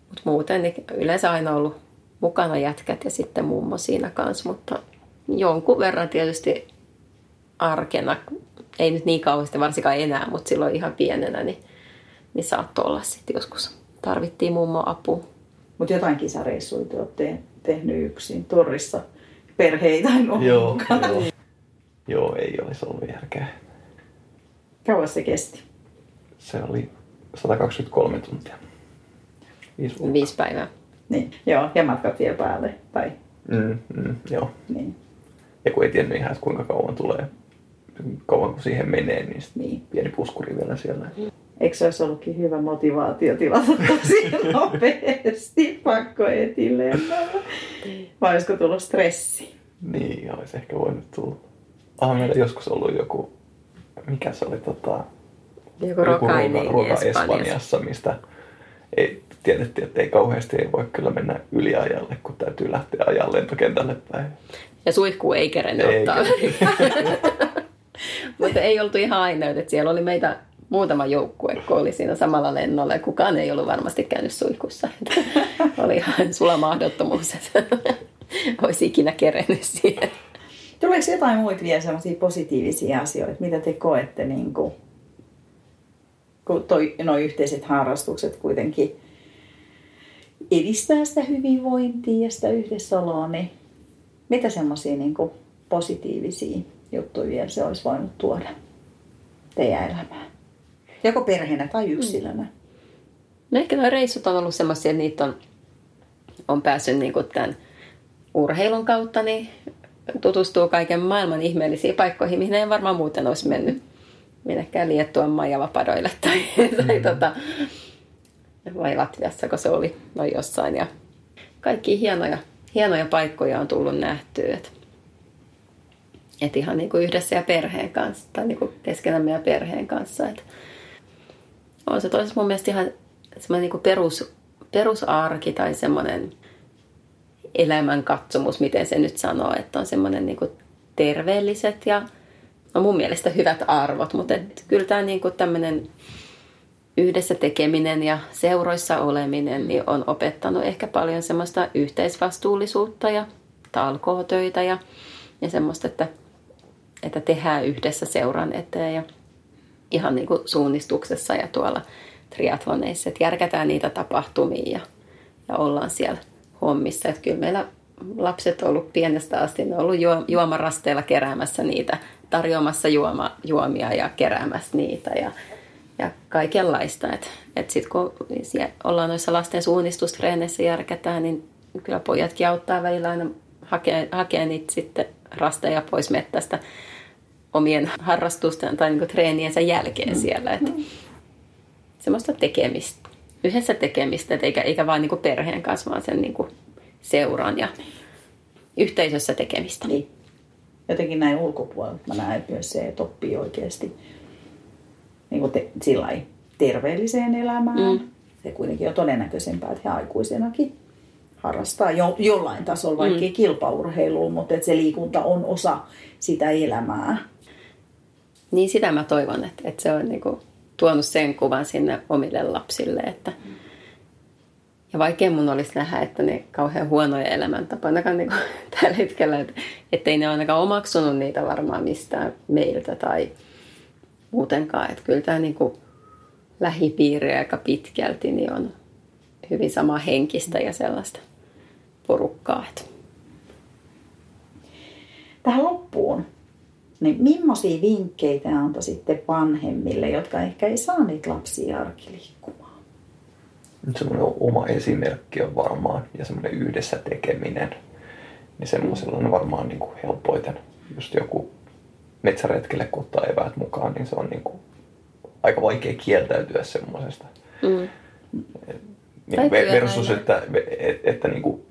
Mutta muuten niin yleensä aina ollut mukana jätkät ja sitten mummo siinä kanssa, mutta jonkun verran tietysti arkena, ei nyt niin kauheasti varsinkaan enää, mutta silloin ihan pienenä, niin, niin saattoi olla sitten joskus. Tarvittiin mummo apua. Mutta jotain kisareissuja te olette tehnyt yksin torrissa perheitä joo. Joo. joo, ei olisi ollut järkeä. Kauan se kesti? Se oli 123 tuntia. Viisi, Viisi päivää. Niin, joo, ja matkat vielä päälle, tai? Mm, mm, joo. Niin. Ja kun ei tiennyt ihan, että kuinka kauan tulee, kauan kun siihen menee, niin, niin. pieni puskuri vielä siellä. Eikö se olisi ollutkin hyvä motivaatio tilata tosi nopeasti pakkoetille? Vai olisiko tullut stressi? Niin, olisi ehkä voinut tulla. Ah, meillä joskus ollut joku, mikä se oli, tota, joku, joku ruoka, ruoka Espanjassa. Espanjassa, mistä ei tiedettiin, että ei kauheasti ei voi kyllä mennä yliajalle, kun täytyy lähteä ajan lentokentälle päin. Ja suihku ei kerennyt ottaa. Mutta ei oltu ihan aina, että siellä oli meitä muutama joukkue, kun oli siinä samalla lennolla ja kukaan ei ollut varmasti käynyt suihkussa. oli ihan sula mahdottomuus, että olisi ikinä kerennyt siihen. Tuleeko jotain muita vielä sellaisia positiivisia asioita, mitä te koette, niin kuin, kun toi, noi yhteiset harrastukset kuitenkin edistää sitä hyvinvointia ja sitä yhdessäoloa, niin mitä semmoisia niin positiivisia juttuja vielä se olisi voinut tuoda teidän elämään? Joko perheenä tai yksilönä? Mm. No ehkä nuo reissut on ollut semmoisia, että niitä on, on päässyt niin tämän urheilun kautta niin tutustuu kaiken maailman ihmeellisiin paikkoihin, mihin ei varmaan muuten olisi mennyt. Minnekään Liettuan Maijavapadoille tai, tai mm. tota, vai Latviassa, kun se oli noin jossain. Ja kaikki hienoja, hienoja paikkoja on tullut nähtyä. Että et ihan niin kuin yhdessä ja perheen kanssa, tai niin kuin keskenämme ja perheen kanssa. Et on se toisaalta mun mielestä ihan semmoinen niin kuin perus, perusarki tai semmoinen elämänkatsomus, miten se nyt sanoo, että on semmoinen niin kuin terveelliset ja on mun mielestä hyvät arvot, mutta et kyllä tämä niin kuin tämmöinen yhdessä tekeminen ja seuroissa oleminen niin on opettanut ehkä paljon semmoista yhteisvastuullisuutta ja talkootöitä ja, ja semmoista, että, että tehdään yhdessä seuran eteen ja ihan niin kuin suunnistuksessa ja tuolla triatloneissa, että järkätään niitä tapahtumia ja, ja ollaan siellä hommissa. Että kyllä meillä lapset on ollut pienestä asti, ne on ollut juomarasteilla keräämässä niitä, tarjoamassa juoma, juomia ja keräämässä niitä ja, ja kaikenlaista. Että et sitten kun ollaan noissa lasten suunnistustreeneissä järkätään, niin kyllä pojatkin auttaa välillä aina hakea, hakea niitä sitten rasteja pois mettästä omien harrastusten tai niin treeniensä jälkeen mm. siellä. Että semmoista tekemistä, yhdessä tekemistä, eikä, eikä vain niin perheen kanssa, vaan sen niin seuran ja yhteisössä tekemistä. Niin. Jotenkin näin ulkopuolelta mä näen myös se, että oppii oikeasti niin kuin te, terveelliseen elämään. Mm. Se kuitenkin on todennäköisempää, että he aikuisenakin harrastaa jo, jollain tasolla, vaikka mm. kilpaurheilua, mutta että se liikunta on osa sitä elämää. Niin sitä mä toivon, että, että se on niin kuin tuonut sen kuvan sinne omille lapsille, että ja vaikea mun olisi nähdä, että ne kauhean huonoja elämäntapoja, ainakaan niin tällä hetkellä, että ettei ne ainakaan omaksunut niitä varmaan mistään meiltä tai muutenkaan. Että kyllä tämä niin kuin lähipiiri aika pitkälti niin on hyvin sama henkistä ja sellaista porukkaa. Että. Tähän loppuun niin millaisia vinkkejä antaisitte vanhemmille, jotka ehkä ei saa niitä lapsia arkiliikkumaan? Semmoinen oma esimerkki on varmaan ja semmoinen yhdessä tekeminen. Niin semmoisella on varmaan niin kuin helpoiten. Just joku metsäretkelle kun ottaa eväät mukaan, niin se on niin kuin aika vaikea kieltäytyä semmoisesta. Mm. Niin versus, että, että, että niin kuin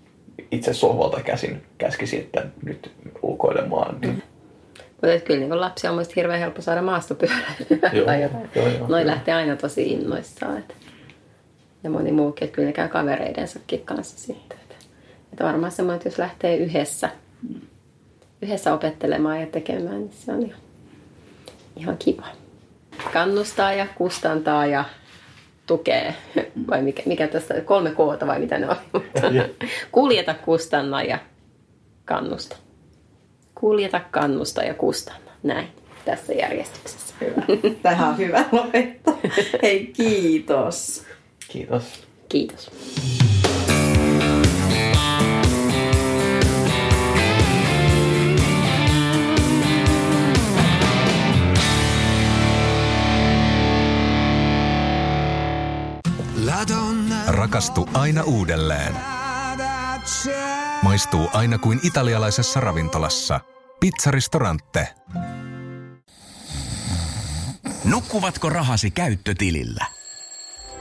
itse sohvalta käsin käskisi, että nyt ulkoilemaan. Niin mm mutta kyllä niin lapsia on mielestäni hirveän helppo saada maastopyöräilyä tai jotain. Joo, joo, Noi joo. lähtee aina tosi innoissaan. Että, ja moni muukin, että kyllä ne käy kavereidensakin kanssa sitten. Että, että varmaan semmoinen, että jos lähtee yhdessä, yhdessä opettelemaan ja tekemään, niin se on ihan, ihan kiva. Kannustaa ja kustantaa ja tukee, vai mikä, mikä tässä, kolme koota vai mitä ne on. Kuljeta, kustanna ja kannusta kuljeta, kannusta ja kustanna. Näin tässä järjestyksessä. Hyvä. Tähän on hyvä lopettaa. Hei, kiitos. Kiitos. Kiitos. Rakastu aina uudelleen. Maistuu aina kuin italialaisessa ravintolassa. Pizzaristorante. Nukkuvatko rahasi käyttötilillä?